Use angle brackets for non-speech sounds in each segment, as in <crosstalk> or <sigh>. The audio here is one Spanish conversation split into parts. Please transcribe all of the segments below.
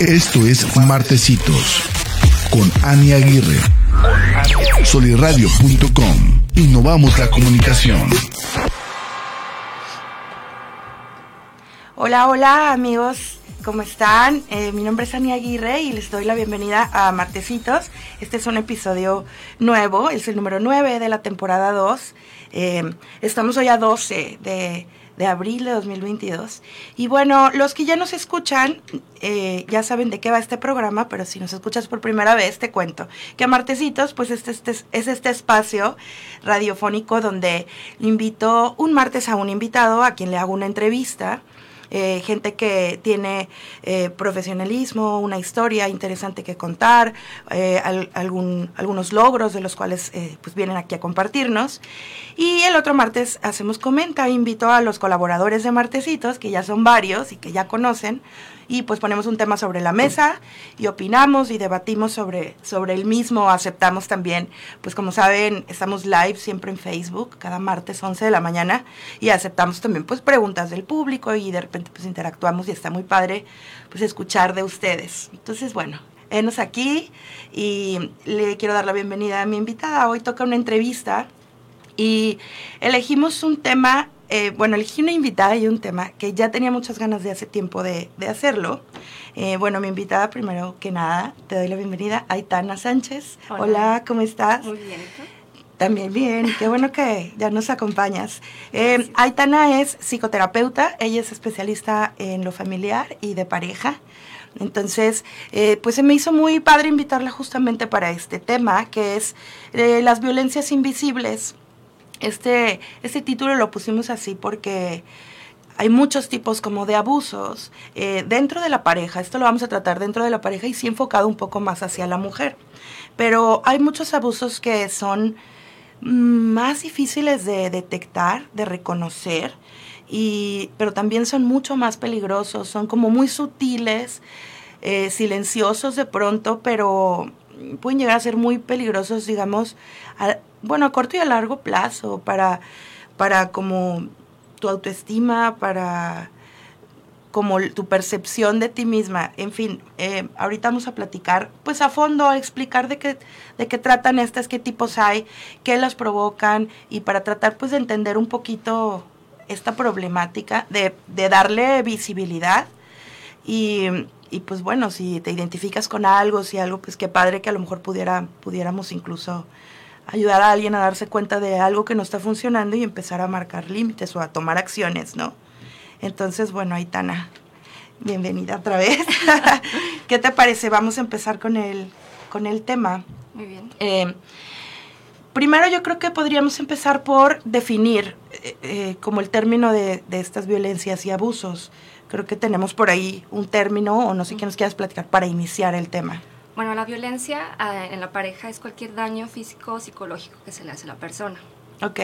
Esto es Martecitos con Ani Aguirre. Soliradio.com. Innovamos la comunicación. Hola, hola amigos, ¿cómo están? Eh, mi nombre es Ani Aguirre y les doy la bienvenida a Martecitos. Este es un episodio nuevo, es el número 9 de la temporada 2. Eh, estamos hoy a 12 de de abril de 2022. Y bueno, los que ya nos escuchan, eh, ya saben de qué va este programa, pero si nos escuchas por primera vez, te cuento que a Martesitos, pues este, este, es este espacio radiofónico donde invito un martes a un invitado a quien le hago una entrevista eh, gente que tiene eh, profesionalismo, una historia interesante que contar, eh, algún, algunos logros de los cuales pues vienen aquí a compartirnos. Y el otro martes hacemos comenta, invito a los colaboradores de Martesitos, que ya son varios y que ya conocen, y pues ponemos un tema sobre la mesa y opinamos y debatimos sobre, sobre el mismo. Aceptamos también, pues como saben, estamos live siempre en Facebook, cada martes 11 de la mañana y aceptamos también pues preguntas del público y de repente pues interactuamos y está muy padre pues escuchar de ustedes. Entonces, bueno, enos aquí y le quiero dar la bienvenida a mi invitada. Hoy toca una entrevista y elegimos un tema eh, bueno, elegí una invitada y un tema que ya tenía muchas ganas de hace tiempo de, hacerlo. Eh, bueno, mi invitada, primero que nada, te doy la bienvenida, Aitana Sánchez. Hola, ¿cómo estás? Muy bien, También bien, qué bueno que ya nos acompañas. <laughs> Eh, Aitana es psicoterapeuta, ella es especialista en lo familiar y de pareja. Entonces, pues se me hizo muy padre invitarla justamente para este tema, que es las violencias invisibles este, este título lo pusimos así porque hay muchos tipos como de abusos eh, dentro de la pareja. Esto lo vamos a tratar dentro de la pareja y sí enfocado un poco más hacia la mujer. Pero hay muchos abusos que son más difíciles de detectar, de reconocer, y, pero también son mucho más peligrosos, son como muy sutiles, eh, silenciosos de pronto, pero pueden llegar a ser muy peligrosos, digamos, bueno, a corto y a largo plazo, para, para como tu autoestima, para como tu percepción de ti misma. En fin, eh, ahorita vamos a platicar, pues a fondo, a explicar de qué, de qué tratan estas, qué tipos hay, qué las provocan y para tratar pues de entender un poquito esta problemática, de, de darle visibilidad y, y, pues bueno, si te identificas con algo, si algo, pues qué padre que a lo mejor pudiera, pudiéramos incluso ayudar a alguien a darse cuenta de algo que no está funcionando y empezar a marcar límites o a tomar acciones, ¿no? Entonces, bueno, Aitana, bienvenida otra vez. <laughs> ¿Qué te parece? Vamos a empezar con el, con el tema. Muy bien. Eh, primero yo creo que podríamos empezar por definir eh, eh, como el término de, de, estas violencias y abusos. Creo que tenemos por ahí un término, o no sé qué nos quieras platicar, para iniciar el tema. Bueno, la violencia ah, en la pareja es cualquier daño físico o psicológico que se le hace a la persona. Ok.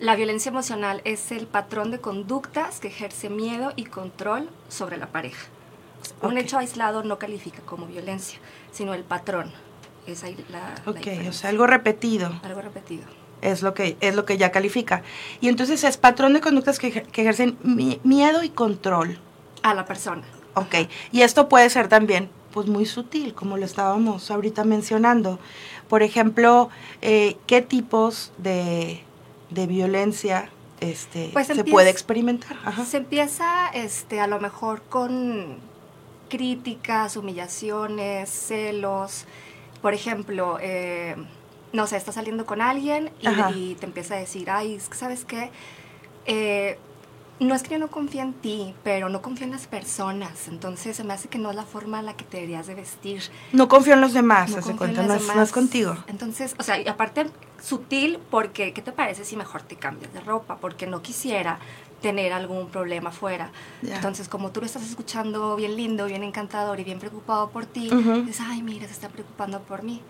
La violencia emocional es el patrón de conductas que ejerce miedo y control sobre la pareja. Un hecho aislado no califica como violencia, sino el patrón. Es la, ok, o sea, algo repetido. Algo repetido. Es lo que, es lo que ya califica. Y entonces es patrón de conductas que, que ejercen miedo y control. A la persona. Ok, y esto puede ser también pues muy sutil, como lo estábamos ahorita mencionando. Por ejemplo, eh, ¿qué tipos de, violencia este, pues se puede experimentar? Se empieza este, a lo mejor con críticas, humillaciones, celos. Por ejemplo, eh, no sé, estás saliendo con alguien y, te empieza a decir, ay, ¿sabes qué? Eh, no es que yo no confíe en ti, pero no confío en las personas. Entonces se me hace que no es la forma en la que te deberías de vestir. No confío en los demás, no, se cuenta, no, es, contigo. Entonces, o sea, y aparte sutil porque, ¿qué te parece si mejor te cambias de ropa? Porque no quisiera tener algún problema fuera. Entonces, como tú lo estás escuchando bien lindo, bien encantador y bien preocupado por ti, dices, ay, mira, se está preocupando por mí.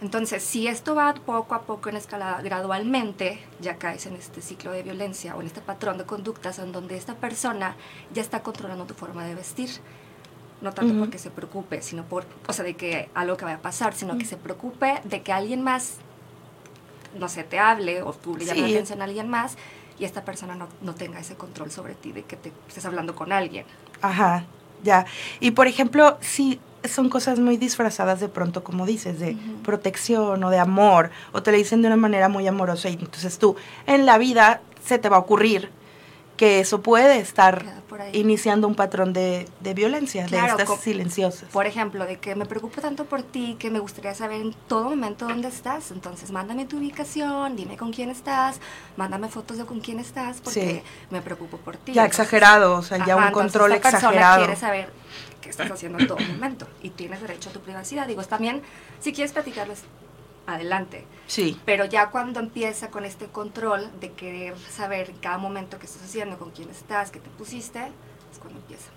Entonces, si esto va poco a poco en escala gradualmente, ya caes en este ciclo de violencia o en este patrón de conductas en donde esta persona ya está controlando tu forma de vestir. No tanto porque se preocupe, sino por, o sea, de que algo que vaya a pasar, sino que se preocupe de que alguien más, no sé, te hable o tú le llames la atención a alguien más y esta persona no, no, tenga ese control sobre ti, de que te estés hablando con alguien. Ajá. Ya. Y por ejemplo, si son cosas muy disfrazadas de pronto, como dices, de protección o de amor, o te lo dicen de una manera muy amorosa y entonces tú en la vida se te va a ocurrir que eso puede estar iniciando un patrón de, violencia, de estas silenciosas. Por ejemplo, de que me preocupo tanto por ti que me gustaría saber en todo momento dónde estás. Entonces, mándame tu ubicación, dime con quién estás, mándame fotos de con quién estás, porque me preocupo por ti. Ya exagerado, o sea, ya un control esta exagerado. Quiere saber qué estás haciendo en todo momento y tienes derecho a tu privacidad. Digo, también, si quieres platicarles adelante. Sí. Pero ya cuando empieza con este control de querer saber cada momento qué estás haciendo, con quién estás, qué te pusiste, es cuando empieza.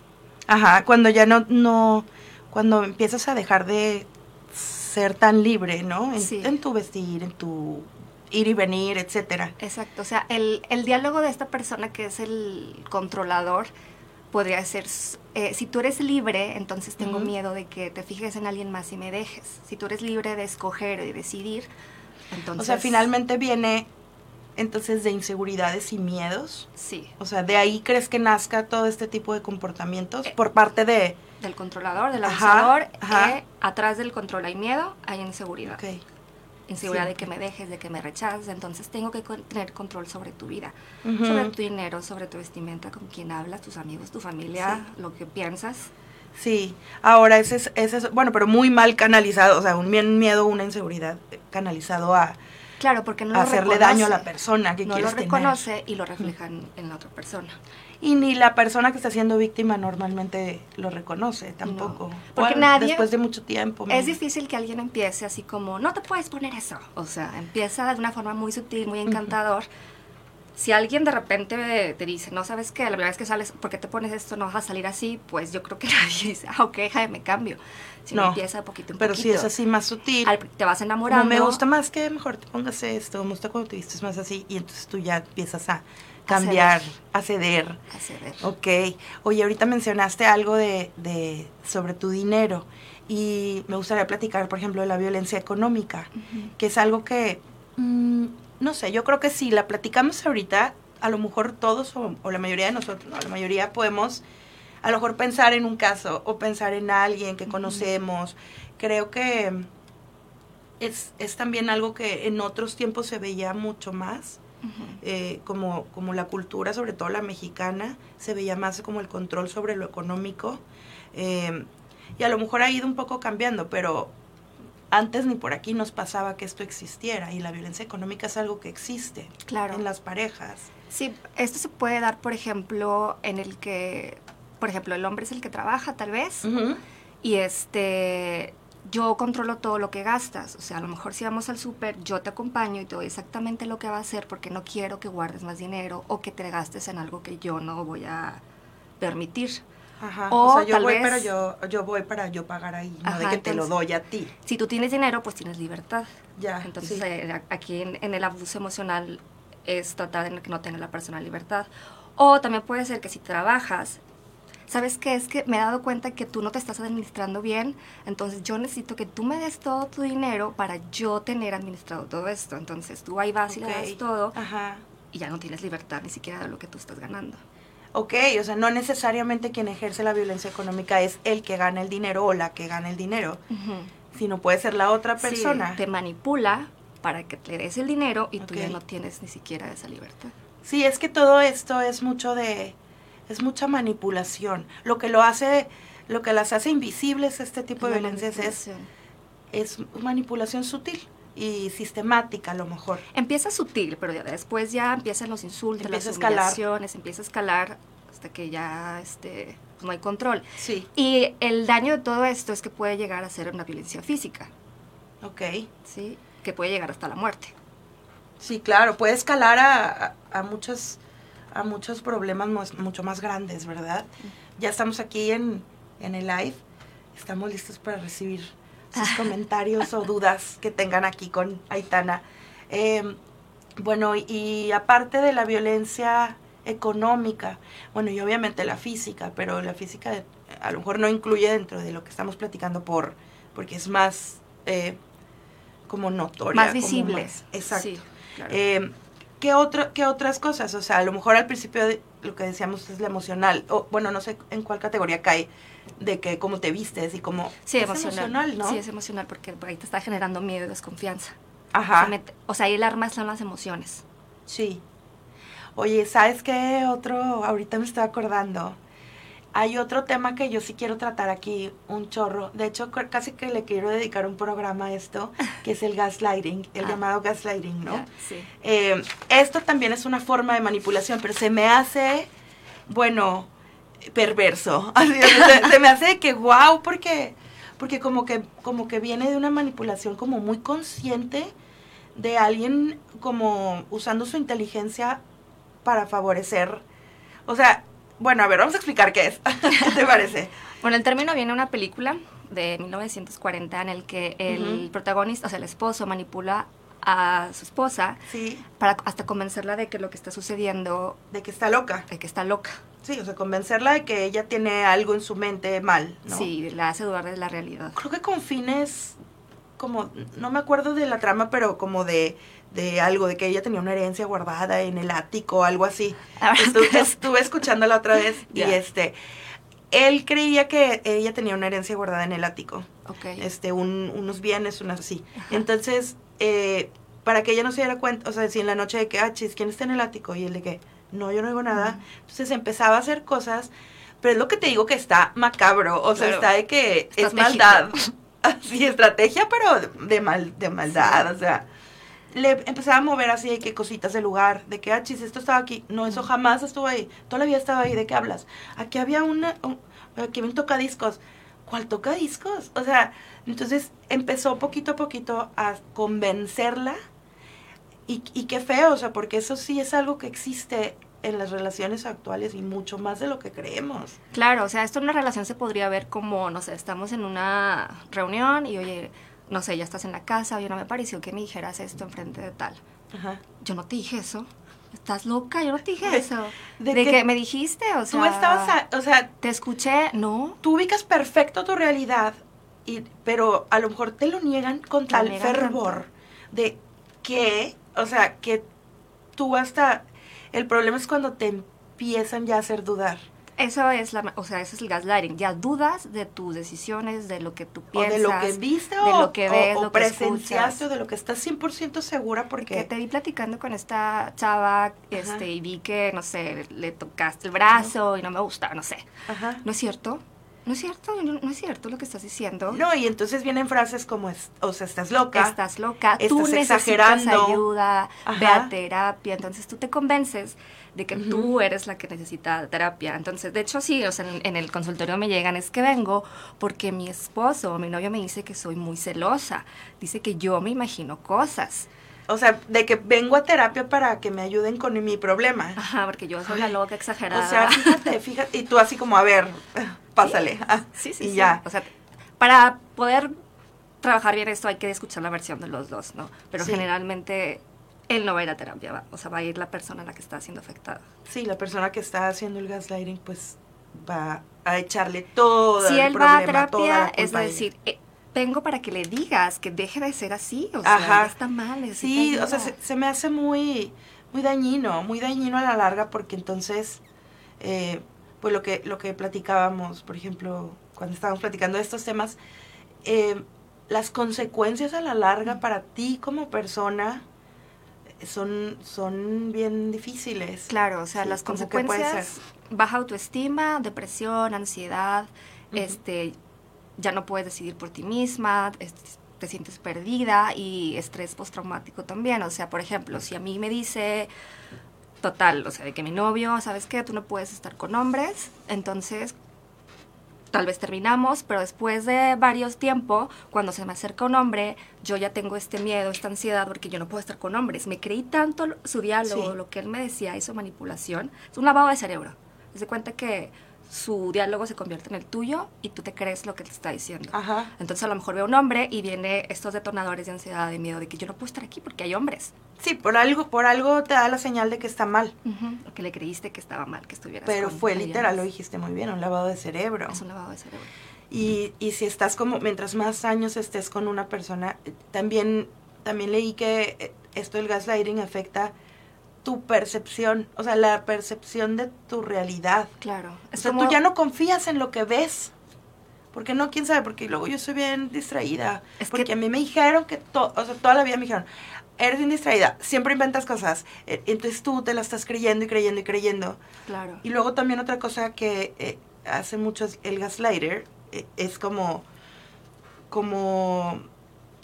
Ajá, cuando ya no, no, cuando empiezas a dejar de ser tan libre, ¿no? En, en tu vestir, en tu ir y venir, etcétera. Exacto, o sea, el, el diálogo de esta persona que es el controlador podría ser, eh, si tú eres libre, entonces tengo miedo de que te fijes en alguien más y me dejes. Si tú eres libre de escoger y decidir, entonces... O sea, finalmente viene entonces de inseguridades y miedos. Sí. O sea, de ahí crees que nazca todo este tipo de comportamientos eh, por parte de... Del controlador, del abusador. Eh, atrás del control hay miedo, hay inseguridad. Okay inseguridad de que me dejes, de que me rechaces, entonces tengo que tener control sobre tu vida, sobre tu dinero, sobre tu vestimenta, con quién hablas, tus amigos, tu familia, lo que piensas. Sí, ahora ese es, ese es, bueno, pero muy mal canalizado, o sea, un miedo, una inseguridad canalizado a, claro, porque no hacerle daño a la persona que no lo reconoce y lo refleja en la otra persona y ni la persona que está siendo víctima normalmente lo reconoce tampoco. porque nadie... Después de mucho tiempo. Es difícil que alguien empiece así como, no te puedes poner eso. O sea, empieza de una forma muy sutil, muy encantador. Si alguien de repente te dice, no sabes qué, la primera vez que sales, ¿por qué te pones esto? No vas a salir así, pues yo creo que <laughs> nadie dice, ah, ok, me cambio. Si no, empieza de poquito en pero poquito. si es así más sutil. te vas enamorando. No me gusta más que mejor te pongas esto, me gusta cuando te vistes más así, y entonces tú ya empiezas a cambiar, a ceder. A ceder. Ok. Oye, ahorita mencionaste algo de, de, sobre tu dinero y me gustaría platicar, por ejemplo, de la violencia económica, que es algo que, mm, no sé, yo creo que si la platicamos ahorita, a lo mejor todos o, la mayoría de nosotros, no, la mayoría podemos a lo mejor pensar en un caso o pensar en alguien que conocemos. Creo que es, es también algo que en otros tiempos se veía mucho más eh, como, como la cultura, sobre todo la mexicana, se veía más como el control sobre lo económico. Eh, y a lo mejor ha ido un poco cambiando, pero antes ni por aquí nos pasaba que esto existiera y la violencia económica es algo que existe claro. en las parejas. Sí, esto se puede dar, por ejemplo, en el que, por ejemplo, el hombre es el que trabaja tal vez y este yo controlo todo lo que gastas. O sea, a lo mejor si vamos al súper, yo te acompaño y te doy exactamente lo que va a hacer porque no quiero que guardes más dinero o que te gastes en algo que yo no voy a permitir. Ajá, o, sea, yo voy, pero yo, yo voy para yo pagar ahí, no de que te lo doy a ti. Si tú tienes dinero, pues tienes libertad. Ya. Entonces, eh, aquí en, en, el abuso emocional es tratar de que no tenga la persona libertad. O también puede ser que si trabajas, ¿sabes qué? Es que me he dado cuenta que tú no te estás administrando bien, entonces yo necesito que tú me des todo tu dinero para yo tener administrado todo esto. Entonces tú ahí vas y le das todo y ya no tienes libertad ni siquiera de lo que tú estás ganando. Ok, o sea, no necesariamente quien ejerce la violencia económica es el que gana el dinero o la que gana el dinero, sino puede ser la otra persona. Sí, te manipula para que te des el dinero y tú ya no tienes ni siquiera esa libertad. Sí, es que todo esto es mucho de es mucha manipulación. Lo que lo hace, lo que las hace invisibles este tipo de violencias es, es manipulación sutil y sistemática a lo mejor. Empieza sutil, pero ya después ya empiezan los insultos, las humillaciones, empieza a escalar hasta que ya este, pues, no hay control. Sí. Y el daño de todo esto es que puede llegar a ser una violencia física. Ok. Sí, que puede llegar hasta la muerte. Sí, claro, puede escalar a, a, a muchas a muchos problemas mucho más grandes, ¿verdad? Ya estamos aquí en, en el live, estamos listos para recibir sus <laughs> comentarios o dudas que tengan aquí con Aitana. Em, bueno, y aparte de la violencia económica, bueno, y obviamente la física, pero la física a lo mejor no incluye dentro de lo que estamos platicando por porque es más eh, como notoria. Más visible. exacto. Em, ¿qué, otro, ¿qué otras cosas? O sea, a lo mejor al principio lo que decíamos es la emocional, o bueno, no sé en cuál categoría cae, de que cómo te vistes y cómo... Sí, emocional, ¿no? Sí, es emocional porque por ahí te está generando miedo y desconfianza. Ajá. O sea, ahí el arma son las emociones. Sí. Oye, ¿sabes qué otro? Ahorita me estoy acordando. Hay otro tema que yo sí quiero tratar aquí, un chorro. De hecho, casi que le quiero dedicar un programa a esto, que es el gaslighting, el ah. llamado gaslighting, ¿no? sí. Eh, esto también es una forma de manipulación, pero se me hace, bueno, perverso. <laughs> se, me hace que wow, porque, porque como que, como que viene de una manipulación como muy consciente de alguien como usando su inteligencia para favorecer. O sea, bueno, a ver, vamos a explicar qué es. <laughs> ¿Qué te parece? Bueno, el término viene de una película de 1940 en el que el protagonista, o sea, el esposo, manipula a su esposa sí. para hasta convencerla de que lo que está sucediendo... De que está loca. De que está loca. Sí, o sea, convencerla de que ella tiene algo en su mente mal, ¿no? Sí, la hace dudar de la realidad. Creo que con fines como, no me acuerdo de la trama, pero como de de algo, de que ella tenía una herencia guardada en el ático, algo así. <laughs> Estuve, estuve escuchándola otra vez <laughs> y este, él creía que ella tenía una herencia guardada en el ático. Este, unos bienes, unas así. Entonces, eh, para que ella no se diera cuenta, o sea, si en la noche de que, ah, chis, ¿quién está en el ático? Y él de que, no, yo no digo nada. Entonces empezaba a hacer cosas, pero es lo que te digo que está macabro, o sea, está de que es maldad. <laughs> Así, estrategia, pero de, mal, de maldad, o sea le empezaba a mover así de que cositas del lugar, de que, ah, chis, esto estaba aquí. No, eso jamás estuvo ahí. Todavía estaba ahí. ¿De qué hablas? Aquí había una, aquí había un tocadiscos. ¿Cuál tocadiscos? O sea, entonces empezó poquito a poquito a convencerla. Y, y qué feo, o sea, porque eso sí es algo que existe en las relaciones actuales y mucho más de lo que creemos. Claro, o sea, esto en una relación se podría ver como, no sé, estamos en una reunión y oye, no sé, ya estás en la casa, oye, no me pareció que me dijeras esto enfrente de tal. Ajá. Yo no te dije eso. Estás loca, yo no te dije <laughs> eso. ¿De, que, me dijiste? O sea, tú estabas, o sea, te escuché, no. Tú ubicas perfecto tu realidad, y, pero a lo mejor te lo niegan con tal fervor de que, o sea, que tú hasta, el problema es cuando te empiezan ya a hacer dudar. Eso es la, o sea, eso es el gaslighting. Ya dudas de tus decisiones, de lo que tú piensas. O de lo que viste de lo que ves, o, lo presenciaste, o de lo que estás 100% segura porque... Que te vi platicando con esta chava este, y vi que, no sé, le tocaste el brazo y no me gusta, no sé. Ajá. ¿No es cierto? No es cierto, no, es cierto lo que estás diciendo. No, y entonces vienen frases como, o sea, estás loca. Estás loca, estás tú exagerando. ayuda, ve a terapia. Entonces tú te convences de que tú eres la que necesita terapia. Entonces, de hecho, sí, o sea, en, el consultorio me llegan, es que vengo porque mi esposo o mi novio me dice que soy muy celosa. Dice que yo me imagino cosas. O sea, de que vengo a terapia para que me ayuden con mi problema. Ajá, porque yo soy la loca exagerada. O sea, fíjate, fíjate, y tú así como, a ver, <laughs> pásale. Sí, sí, y ya. O sea, para poder trabajar bien esto hay que escuchar la versión de los dos, ¿no? Pero generalmente él no va a ir a terapia, o sea, va a ir la persona a la que está siendo afectada. Sí, la persona que está haciendo el gaslighting, pues va a echarle todo si el él va a terapia, es decir, eh, vengo para que le digas que deje de ser así, o sea, está mal. Sí, o sea, se, me hace muy, muy dañino, muy dañino a la larga, porque entonces, eh, pues lo que, lo que platicábamos, por ejemplo, cuando estábamos platicando de estos temas, eh, las consecuencias a la larga para ti como persona, son, son bien difíciles. Claro, o sea, las consecuencias, baja autoestima, depresión, ansiedad, este, ya no puedes decidir por ti misma, te sientes perdida y estrés postraumático también. O sea, por ejemplo, si a mí me dice, total, o sea, de que mi novio, ¿sabes qué? Tú no puedes estar con hombres, entonces tal vez terminamos, pero después de varios tiempos, cuando se me acerca un hombre, yo ya tengo este miedo, esta ansiedad, porque yo no puedo estar con hombres. Me creí tanto su diálogo, lo que él me decía, y su manipulación. Es un lavado de cerebro. Se cuenta que su diálogo se convierte en el tuyo y tú te crees lo que te está diciendo. Entonces a lo mejor veo un hombre y viene estos detonadores de ansiedad, de miedo, de que yo no puedo estar aquí porque hay hombres. Sí, por algo, por algo te da la señal de que está mal. O que le creíste que estaba mal, que estuvieras Pero fue literal, lo dijiste muy bien, un lavado de cerebro. Es un lavado de cerebro. Y, y si estás como, mientras más años estés con una persona, también, también leí que eh, esto del gaslighting afecta tu percepción, o sea, la percepción de tu realidad. Claro. o sea, tú ya no confías en lo que ves. Porque no, quién sabe, porque luego yo soy bien distraída. Es porque a mí me dijeron que, todo, o sea, toda la vida me dijeron, eres bien distraída, siempre inventas cosas. E, entonces tú te la estás creyendo y creyendo y creyendo. Claro. Y luego también otra cosa que eh, hace mucho el gaslighter, eh, es como, como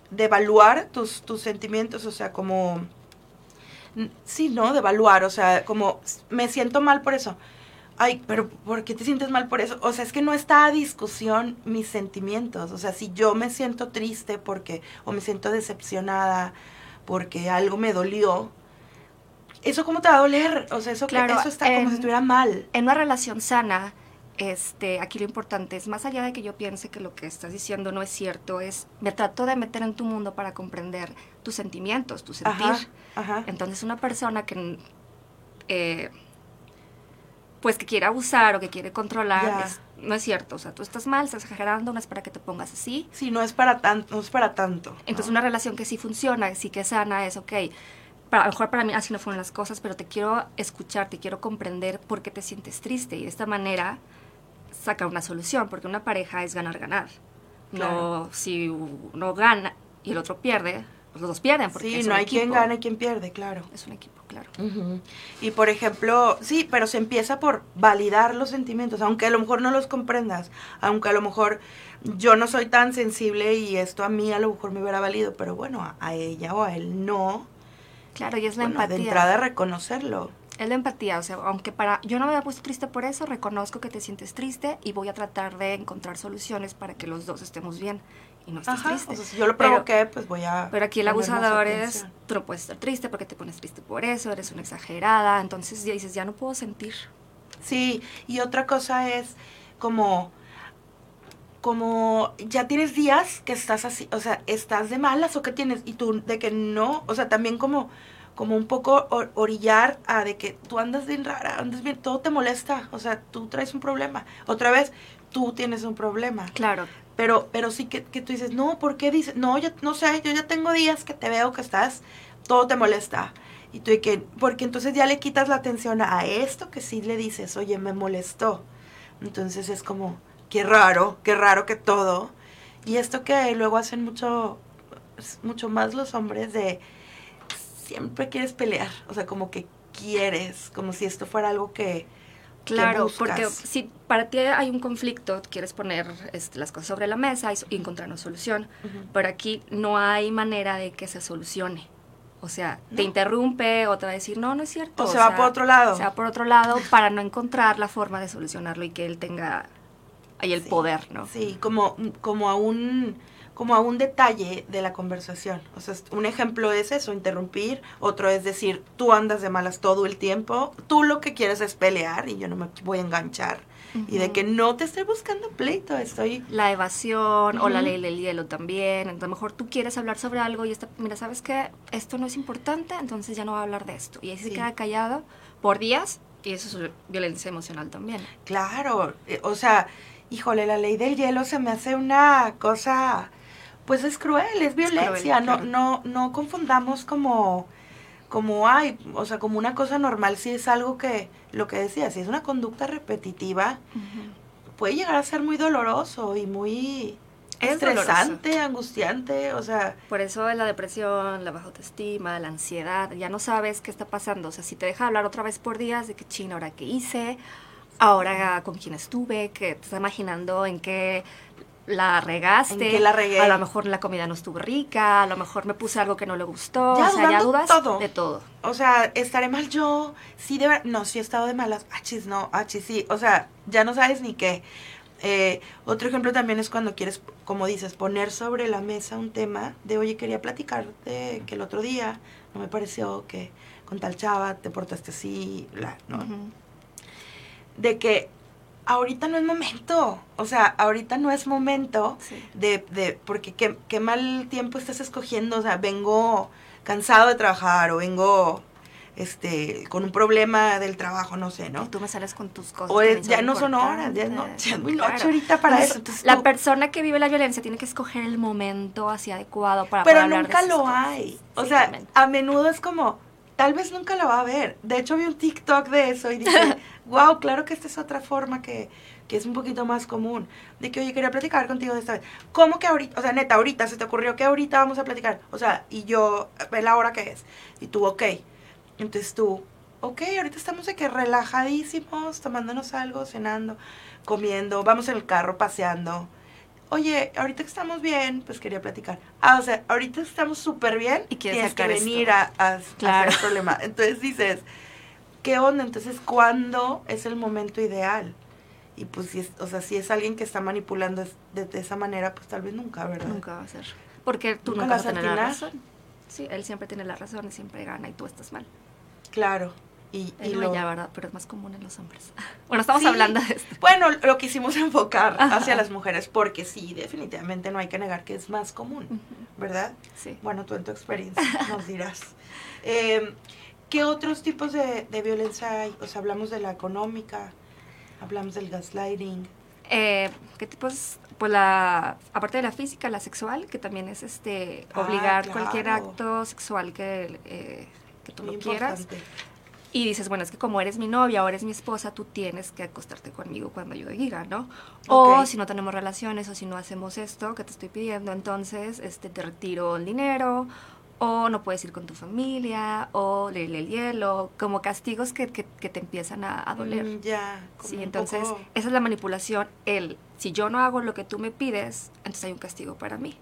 devaluar tus, tus sentimientos, o sea, como, sí, ¿no? Devaluar, o sea, como, me siento mal por eso. Ay, pero ¿por qué te sientes mal por eso? O sea, es que no está a discusión mis sentimientos. O sea, si yo me siento triste porque, o me siento decepcionada porque algo me dolió, ¿eso cómo te va a doler? O sea, eso, claro, eso está como si estuviera mal. En una relación sana, este, aquí lo importante es, más allá de que yo piense que lo que estás diciendo no es cierto, es, me trato de meter en tu mundo para comprender tus sentimientos, tu sentir. Entonces, una persona que, eh, pues, que quiere abusar o que quiere controlar, no es cierto. O sea, tú estás mal, estás exagerando, no es para que te pongas así. Sí, no es para, tanto no es para tanto. Entonces, una relación que sí funciona, sí que es sana, es, ok, para, a lo mejor para mí así no fueron las cosas, pero te quiero escuchar, te quiero comprender por qué te sientes triste. Y de esta manera saca una solución, porque una pareja es ganar-ganar. No, si uno gana y el otro pierde, pues los dos pierden. Porque sí, no hay quien gana y quien pierde, claro. Es un equipo, claro. Y por ejemplo, sí, pero se empieza por validar los sentimientos, aunque a lo mejor no los comprendas, aunque a lo mejor yo no soy tan sensible y esto a mí a lo mejor me hubiera valido, pero bueno, a, ella o a él no. Claro, y es la empatía. De entrada reconocerlo. Es la empatía, o sea, aunque para yo no me había puesto triste por eso, reconozco que te sientes triste y voy a tratar de encontrar soluciones para que los dos estemos bien y no estés triste. O sea, si yo lo provoqué, pues voy a Pero aquí el abusador es tú no puedes estar triste porque te pones triste por eso, eres una exagerada, entonces ya dices, ya no puedo sentir. Sí, y otra cosa es como como ya tienes días que estás así, o sea, estás de malas o que tienes y tú de que no, o sea, también como como un poco orillar a de que tú andas bien rara, andas bien, todo te molesta, o sea, tú traes un problema. Otra vez, tú tienes un problema. Claro. Pero, pero sí que, que tú dices, no, ¿por qué dices? No, yo no sé, yo ya tengo días que te veo que estás, todo te molesta. Y tú, y que, porque entonces ya le quitas la atención a esto que sí le dices, oye, me molestó. Entonces es como, qué raro, qué raro que todo. Y esto que luego hacen mucho, mucho más los hombres de, siempre quieres pelear, o sea, como que quieres, como si esto fuera algo que... Claro, porque si para ti hay un conflicto, quieres poner este, las cosas sobre la mesa y, encontrar una solución, pero aquí no hay manera de que se solucione. O sea, te interrumpe o te va a decir, no, no es cierto. O, se va por otro lado. Se va por otro lado para no encontrar la forma de solucionarlo y que él tenga ahí el poder, ¿no? Sí, como, como a un como a un detalle de la conversación. O sea, un ejemplo es eso, interrumpir, otro es decir, tú andas de malas todo el tiempo, tú lo que quieres es pelear y yo no me voy a enganchar. Y de que no te estoy buscando pleito, estoy... La evasión o la ley del hielo también. Entonces, a lo mejor tú quieres hablar sobre algo y está, mira, ¿sabes qué? Esto no es importante, entonces ya no va a hablar de esto. Y ahí se queda callado por días y eso es violencia emocional también. Claro, eh, o sea, híjole, la ley del hielo se me hace una cosa pues es cruel, es violencia, no, no, no confundamos como, como hay, o sea, como una cosa normal, si es algo que, lo que decía, si es una conducta repetitiva, puede llegar a ser muy doloroso y muy estresante, angustiante, o sea. Por eso la depresión, la baja autoestima, la ansiedad, ya no sabes qué está pasando, o sea, si te deja hablar otra vez por días de que china, ahora qué hice, ahora con quién estuve, que te estás imaginando en qué la regaste. la regué? A lo mejor la comida no estuvo rica, a lo mejor me puse algo que no le gustó. o sea, ya dudas de todo. O sea, estaré mal yo. Sí, de verdad. No, sí he estado de malas. Achis, no, achis, sí. O sea, ya no sabes ni qué. Eh, otro ejemplo también es cuando quieres, como dices, poner sobre la mesa un tema de, oye, quería platicar de que el otro día no me pareció que con tal chava te portaste así, bla, ¿no? De que ahorita no es momento. O sea, ahorita no es momento de, de, porque qué, qué, mal tiempo estás escogiendo. O sea, vengo cansado de trabajar o vengo este con un problema del trabajo, no sé, ¿no? Y tú me sales con tus cosas. O ya no son horas, ya, no, es muy noche ahorita para eso. la persona que vive la violencia tiene que escoger el momento así adecuado para Pero hablar nunca lo hay. O sea, a menudo es como tal vez nunca la va a ver. De hecho, vi un TikTok de eso y dije, <laughs> wow, claro que esta es otra forma que, que es un poquito más común. De que, oye, quería platicar contigo de esta vez. ¿Cómo que ahorita? O sea, neta, ahorita se te ocurrió que ahorita vamos a platicar. O sea, y yo, ve la hora que es. Y tú, ok. Entonces tú, ok, ahorita estamos de que relajadísimos, tomándonos algo, cenando, comiendo, vamos en el carro paseando. Oye, ahorita que estamos bien, pues quería platicar. Ah, o sea, ahorita estamos súper bien y tienes que venir esto. a, a, Claro. a hacer el <laughs> problema. Entonces dices, ¿qué onda? Entonces, ¿cuándo es el momento ideal? Y pues, si es, o sea, si es alguien que está manipulando de, de esa manera, pues tal vez nunca, ¿verdad? Nunca va a ser. Porque tú Nunca nunca, vas a tener la razón. Sí, él siempre tiene la razón y siempre gana y tú estás mal. Claro. Y, lo- ya, ¿verdad? Pero es más común en los hombres. <laughs> Bueno, estamos Sí. hablando de esto. Bueno, lo quisimos enfocar Ajá. hacia las mujeres porque sí, definitivamente no hay que negar que es más común, ¿verdad? Sí. Bueno, tú en tu experiencia <laughs> nos dirás. Eh, ¿Qué otros tipos de, de violencia hay? O sea, hablamos de la económica, hablamos del gaslighting. Eh, ¿Qué tipos? Pues la, aparte de la física, la sexual, que también es este Ah, obligar cualquier acto sexual que, eh, que tú Muy lo quieras. importante. Y dices, bueno, es que como eres mi novia o eres mi esposa, tú tienes que acostarte conmigo cuando yo diga, ¿no? O si no tenemos relaciones o si no hacemos esto que te estoy pidiendo, entonces este, te retiro el dinero o no puedes ir con tu familia o leerle el hielo, como castigos que, que- que te empiezan a, a doler. Mm, ya. como Sí, entonces poco- esa es la manipulación. El, si yo no hago lo que tú me pides, entonces hay un castigo para mí.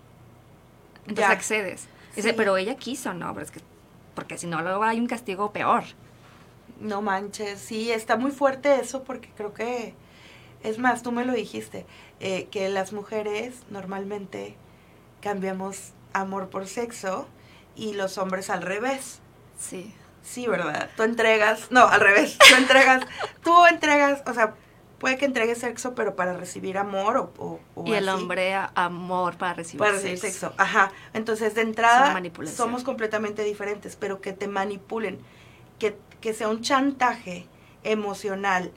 Entonces accedes. Dice, pero ella quiso, ¿no? Pero es que, porque si no, luego hay un castigo peor. No manches, sí, está muy fuerte eso porque creo que, es más, tú me lo dijiste, eh, que las mujeres normalmente cambiamos amor por sexo y los hombres al revés. Sí. Sí, ¿verdad? Tú entregas, no, al revés, tú entregas, <laughs> tú entregas, o sea, puede que entregues sexo, pero para recibir amor o... o- o Y el así. hombre a- amor para recibir, Para recibir sexo. sexo. Ajá. Entonces, de entrada, somos completamente diferentes, pero que te manipulen, que, que sea un chantaje emocional.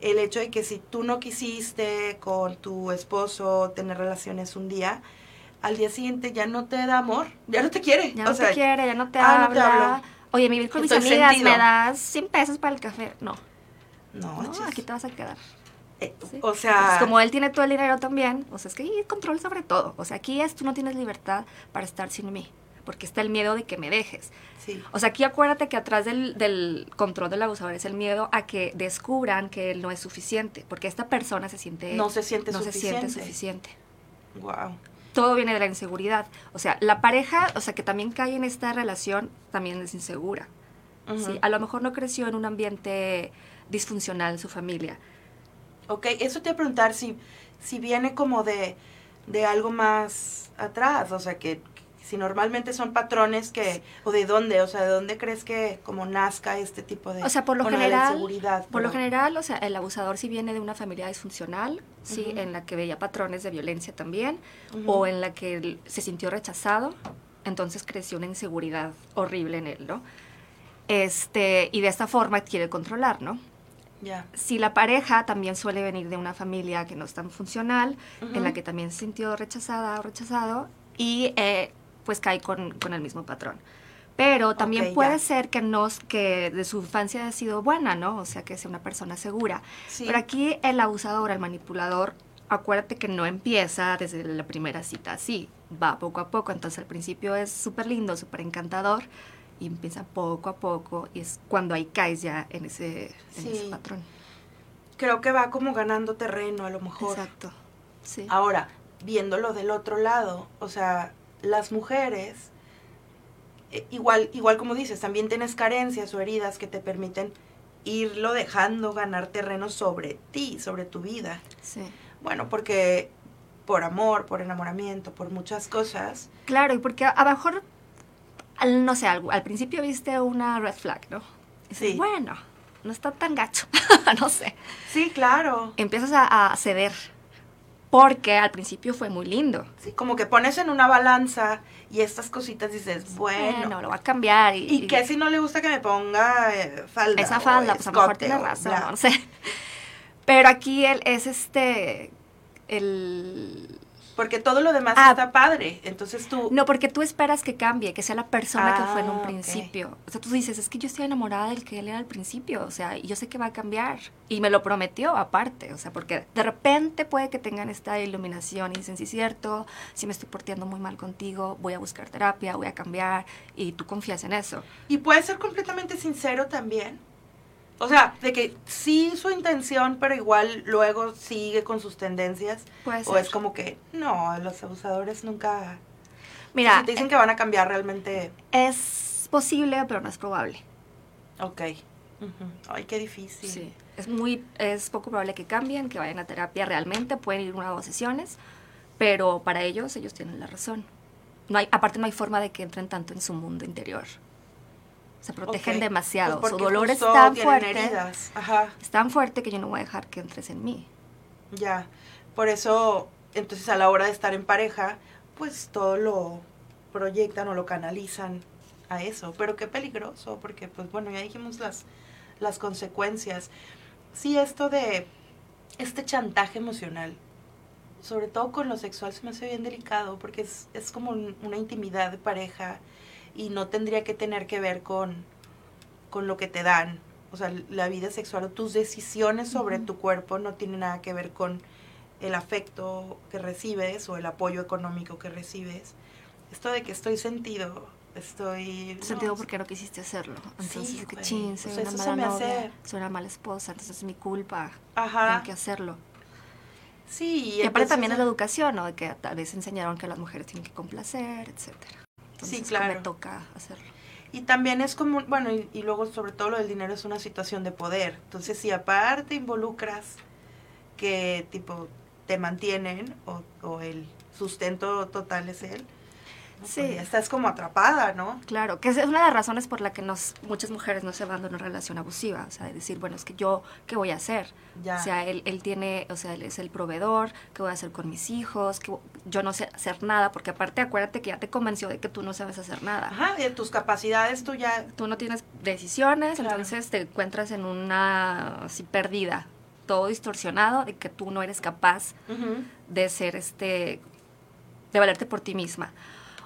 El hecho de que si tú no quisiste con tu esposo tener relaciones un día, al día siguiente ya no te da amor, ya no te quiere. Ya o no sea, te quiere, ya no te ah, no te habla. Oye, me voy con mis amigas, sentido. ¿me das 100 pesos para el café? No, No, no, aquí te vas a quedar. Eh, Sí. O sea, Entonces, como él tiene todo el dinero también, o sea, es que hay control sobre todo. O sea, aquí es, tú no tienes libertad para estar sin mí, porque está el miedo de que me dejes. sí. O sea, aquí acuérdate que atrás del, del control del abusador es el miedo a que descubran que él no es suficiente, porque esta persona se siente No se siente no se siente suficiente. Wow. Todo viene de la inseguridad. O sea, la pareja, o sea, que también cae en esta relación, también es insegura. ¿sí? A lo mejor no creció en un ambiente disfuncional su familia. Ok, eso te iba a preguntar si, si viene como de, de algo más atrás, o sea, que si normalmente son patrones que, o de dónde, o sea, de dónde crees que como nazca este tipo de, O sea, por lo general, por lo general, o sea, el abusador sí viene de una familia disfuncional, sí, en la que veía patrones de violencia también, o en la que se sintió rechazado, entonces creció una inseguridad horrible en él, ¿no? Este, y de esta forma quiere controlar, ¿no? Ya. Si la pareja también suele venir de una familia que no es tan funcional, en la que también se sintió rechazada o rechazado, y eh, pues cae con, con el mismo patrón. Pero también Ok, puede ya. ser que, no, que de su infancia haya sido buena, ¿no? O sea, que sea una persona segura. Sí. Pero aquí el abusador, el manipulador, acuérdate que no empieza desde la primera cita así, va poco a poco. Entonces al principio es súper lindo, súper encantador, y empieza poco a poco, y es cuando ahí caes ya en ese, en Sí. ese patrón. Creo que va como ganando terreno a lo mejor. Exacto. Sí. Ahora, viéndolo del otro lado, o sea, las mujeres, eh, igual, igual como dices, también tienes carencias o heridas que te permiten irlo dejando ganar terreno sobre ti, sobre tu vida. sí. Bueno, porque por amor, por enamoramiento, por muchas cosas. Claro, y porque a, lo mejor, al, no sé, al, al principio viste una red flag, ¿no? Y dices, Sí. Bueno, no está tan gacho, <laughs> no sé. Sí, claro. Empiezas a, a ceder, porque al principio fue muy lindo. Sí, como que pones en una balanza y estas cositas dices, bueno. Bueno, lo va a cambiar. ¿Y, ¿Y qué si no le gusta que me ponga eh, falda? esa falda, pues a lo mejor tiene razón, bla? no sé. <laughs> Pero aquí él es este, el, Porque todo lo demás Ah. está padre. Entonces tú. No, porque tú esperas que cambie, que sea la persona que fue en Ah, un ok. principio. O sea, tú dices, es que yo estoy enamorada del que él era al principio, o sea, y yo sé que va a cambiar. Y me lo prometió aparte, o sea, porque de repente puede que tengan esta iluminación y dicen, sí, cierto, si me estoy portando muy mal contigo, voy a buscar terapia, voy a cambiar, y tú confías en eso. Y puede ser completamente sincero también. O sea, de que sí su intención, pero igual luego sigue con sus tendencias. Puede O es como que, no, los abusadores nunca... Mira, si te dicen que van a cambiar realmente... es posible, pero no es probable. Ok. Ay, qué difícil. Sí. Es muy, es poco probable que cambien, que vayan a terapia realmente, pueden ir una o dos sesiones, pero para ellos, ellos tienen la razón. No hay, aparte no hay forma de que entren tanto en su mundo interior. Se protegen Ok. demasiado. Pues Su dolor es tan fuerte. Ajá, es tan fuerte que yo no voy a dejar que entres en mí. ya. Por eso, entonces a la hora de estar en pareja, pues todo lo proyectan o lo canalizan a eso. Pero qué peligroso, porque pues bueno, ya dijimos las, las consecuencias. Sí, esto de este chantaje emocional, sobre todo con lo sexual, se me hace bien delicado, porque es, es como un- una intimidad de pareja y no tendría que tener que ver con, con lo que te dan. O sea, la vida sexual o tus decisiones sobre tu cuerpo no tienen nada que ver con el afecto que recibes o el apoyo económico que recibes. Esto de que estoy sentido, estoy... no, Sentido porque no quisiste hacerlo. Entonces, Sí, que chin, O soy sea, una mala novia, hace- soy una mala esposa, entonces es mi culpa. Ajá. Tengo que hacerlo. Sí. Y, aparte entonces- también es la educación, ¿no? De que tal vez enseñaron que las mujeres tienen que complacer, etcétera. Entonces, Sí, claro. me toca hacerlo. Y también es como, bueno, y, y luego sobre todo lo del dinero es una situación de poder. Entonces, si aparte involucras que tipo te mantienen o, o el sustento total es él, Sí. estás como atrapada, ¿no? Claro, que es una de las razones por la que nos, muchas mujeres no se van de una relación abusiva, o sea, de decir, bueno, es que yo, ¿qué voy a hacer? Ya. O sea, él, él tiene, o sea, él es el proveedor, ¿qué voy a hacer con mis hijos? ¿Qué vo- yo no sé hacer nada, porque aparte acuérdate que ya te convenció de que tú no sabes hacer nada. Ajá, de tus capacidades tú ya... Tú no tienes decisiones, Claro. entonces te encuentras en una así perdida, todo distorsionado, de que tú no eres capaz de ser este, de valerte por ti misma.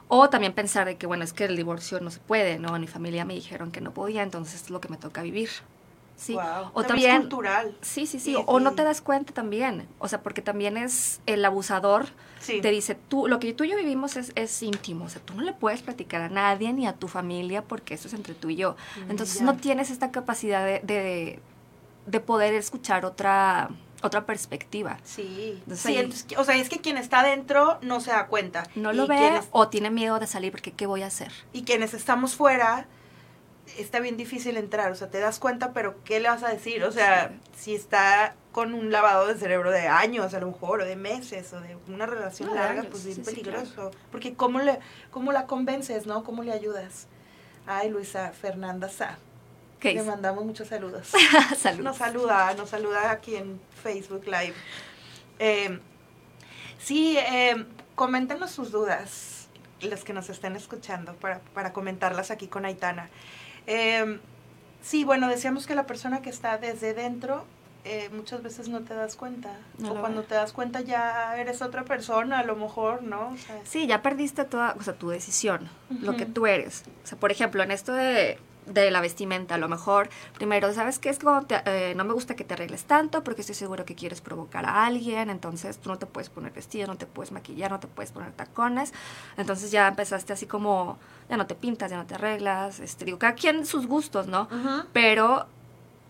O también pensar de que, bueno, es que el divorcio no se puede, ¿no? En mi familia me dijeron que no podía, entonces es lo que me toca vivir. Sí. Guau. O También es también, cultural. sí, sí, sí, Y- o no te das cuenta también, o sea, porque también es el abusador, Sí. te dice, tú, lo que tú y yo vivimos es, es íntimo, o sea, tú no le puedes platicar a nadie ni a tu familia porque eso es entre tú y yo. Mm, Entonces ya. no tienes esta capacidad de, de, de poder escuchar otra, otra perspectiva. Sí, Entonces, sí ahí- entonces, o sea, es que quien está adentro no se da cuenta. No lo ve o tiene miedo de salir porque ¿qué voy a hacer? y quienes estamos fuera, está bien difícil entrar, o sea, te das cuenta, pero ¿qué le vas a decir? O sea, si está con un lavado de cerebro de años, a lo mejor, o de meses, o de una relación No, larga, años, pues sí, sí, peligroso. Porque ¿cómo, le, ¿cómo la convences, no? ¿Cómo le ayudas? Ay, Luisa Fernanda Sá. ¿Qué Le mandamos muchos saludos. <laughs> Salud. Nos saluda, nos saluda aquí en Facebook Live. Eh, sí, eh, coméntenos sus dudas, las que nos estén escuchando, para, para comentarlas aquí con Aitana. Eh, sí, bueno, decíamos que la persona que está desde dentro eh, muchas veces no te das cuenta. No o cuando te das cuenta ya eres otra persona, a lo mejor, ¿no? O sea, Sí, ya perdiste toda, o sea, tu decisión, lo que tú eres. O sea, por ejemplo, en esto de, de la vestimenta, a lo mejor, primero, ¿sabes qué? Es como, te- eh, no me gusta que te arregles tanto porque estoy seguro que quieres provocar a alguien, entonces tú no te puedes poner vestido, no te puedes maquillar, no te puedes poner tacones. Entonces ya empezaste así como, ya no te pintas, ya no te arreglas, este, digo, cada quien sus gustos, ¿no? Pero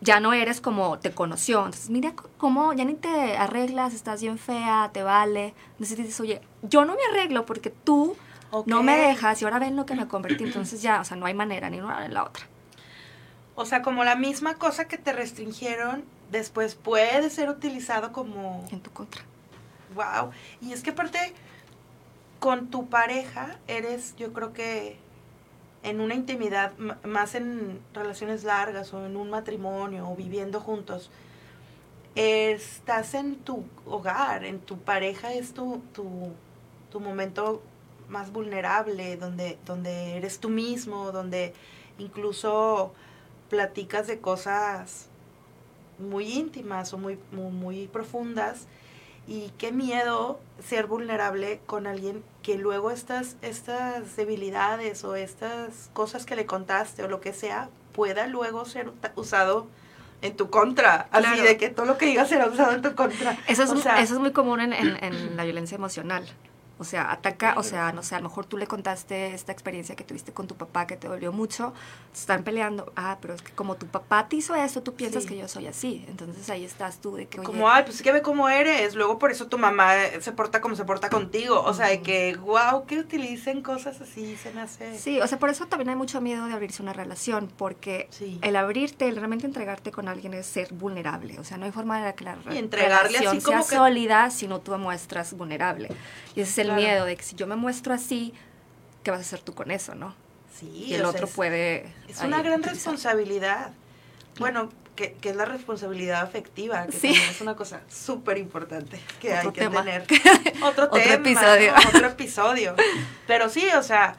ya no eres como te conoció. Entonces, mira cómo ya ni te arreglas, estás bien fea, te vale. Entonces dices, oye, yo no me arreglo porque tú no me dejas y ahora ven lo que me convertí. Entonces ya, o sea, no hay manera ni una ni la otra. O sea, como la misma cosa que te restringieron, después puede ser utilizado como En tu contra. Wow. Y es que aparte, con tu pareja, eres, yo creo que en una intimidad, más en relaciones largas o en un matrimonio o viviendo juntos, estás en tu hogar, en tu pareja es tu, tu, tu momento más vulnerable, donde, donde eres tú mismo, donde incluso platicas de cosas muy íntimas o muy, muy, muy profundas y qué miedo ser vulnerable con alguien que luego estas, estas debilidades o estas cosas que le contaste o lo que sea pueda luego ser usado en tu contra. Así de que todo lo que digas será usado en tu contra. Eso es, eso es muy común en, en la violencia emocional. O sea, ataca, o sea, no sé, a lo mejor tú le contaste esta experiencia que tuviste con tu papá que te dolió mucho, están peleando, ah, pero es que como tu papá te hizo eso, tú piensas que yo soy así. Entonces ahí estás tú de que, Como, ay, pues que ve cómo eres, luego por eso tu mamá se porta como se porta contigo. O sea, de que, wow, que utilicen cosas así, se me hace... Sí, o sea, por eso también hay mucho miedo de abrirse una relación, porque el abrirte, el realmente entregarte con alguien es ser vulnerable. O sea, no hay forma de que la y entregarle relación así como sea sólida si no tú muestras vulnerable. Y ese es el miedo de que si yo me muestro así, ¿qué vas a hacer tú con eso, no? Sí. Y el otro puede... Es una gran responsabilidad. Bueno, que, es la responsabilidad afectiva, que sí. es una cosa súper importante que hay que tener. <laughs> otro, tema, episodio. otro episodio. Pero sí, o sea,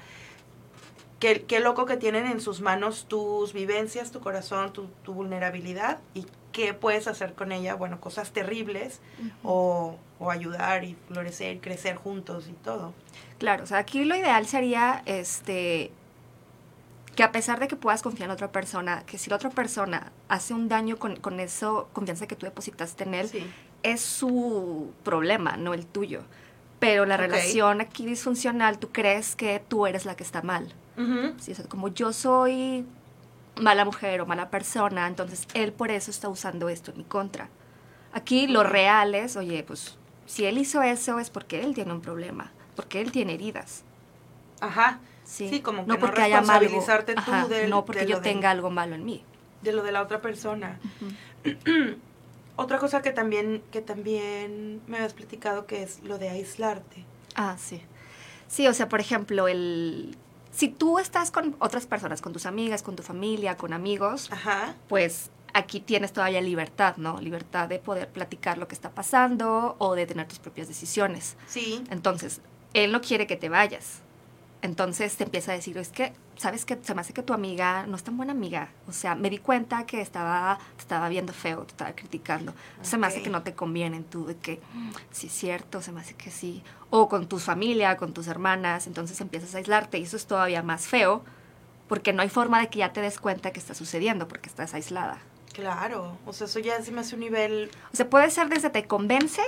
qué, qué, loco que tienen en sus manos tus vivencias, tu corazón, tu, tu vulnerabilidad y qué puedes hacer con ella, bueno, cosas terribles o, o, ayudar y florecer, crecer juntos y todo. Claro, o sea, aquí lo ideal sería este que a pesar de que puedas confiar en otra persona, que si la otra persona hace un daño con, con eso, confianza que tú depositaste en él, es su problema, no el tuyo. Pero la relación aquí disfuncional, tú crees que tú eres la que está mal. Sí, o sea, como yo soy mala mujer o mala persona, entonces él por eso está usando esto en mi contra. Aquí lo real es, oye, pues si él hizo eso es porque él tiene un problema, porque él tiene heridas. Ajá. Sí, como que no, porque haya responsabilizarte No porque yo tenga algo malo en mí. De lo de la otra persona. <clears throat> otra cosa que también, que también me habías platicado que es lo de aislarte. Ah, sí. Sí, o sea, por ejemplo, el si tú estás con otras personas, con tus amigas, con tu familia, con amigos, pues aquí tienes todavía libertad, ¿no? Libertad de poder platicar lo que está pasando o de tener tus propias decisiones. Sí. Entonces, él no quiere que te vayas. Entonces te empieza a decir, es que, ¿sabes que Se me hace que tu amiga no es tan buena amiga. O sea, me di cuenta que estaba, te estaba viendo feo, te estaba criticando. Se me hace que no te conviene tú, de que, mm, sí es cierto, se me hace que sí. O con tu familia, con tus hermanas, entonces empiezas a aislarte y eso es todavía más feo porque no hay forma de que ya te des cuenta que está sucediendo porque estás aislada. Claro, o sea, eso ya se me hace un nivel... O sea, puede ser desde te convence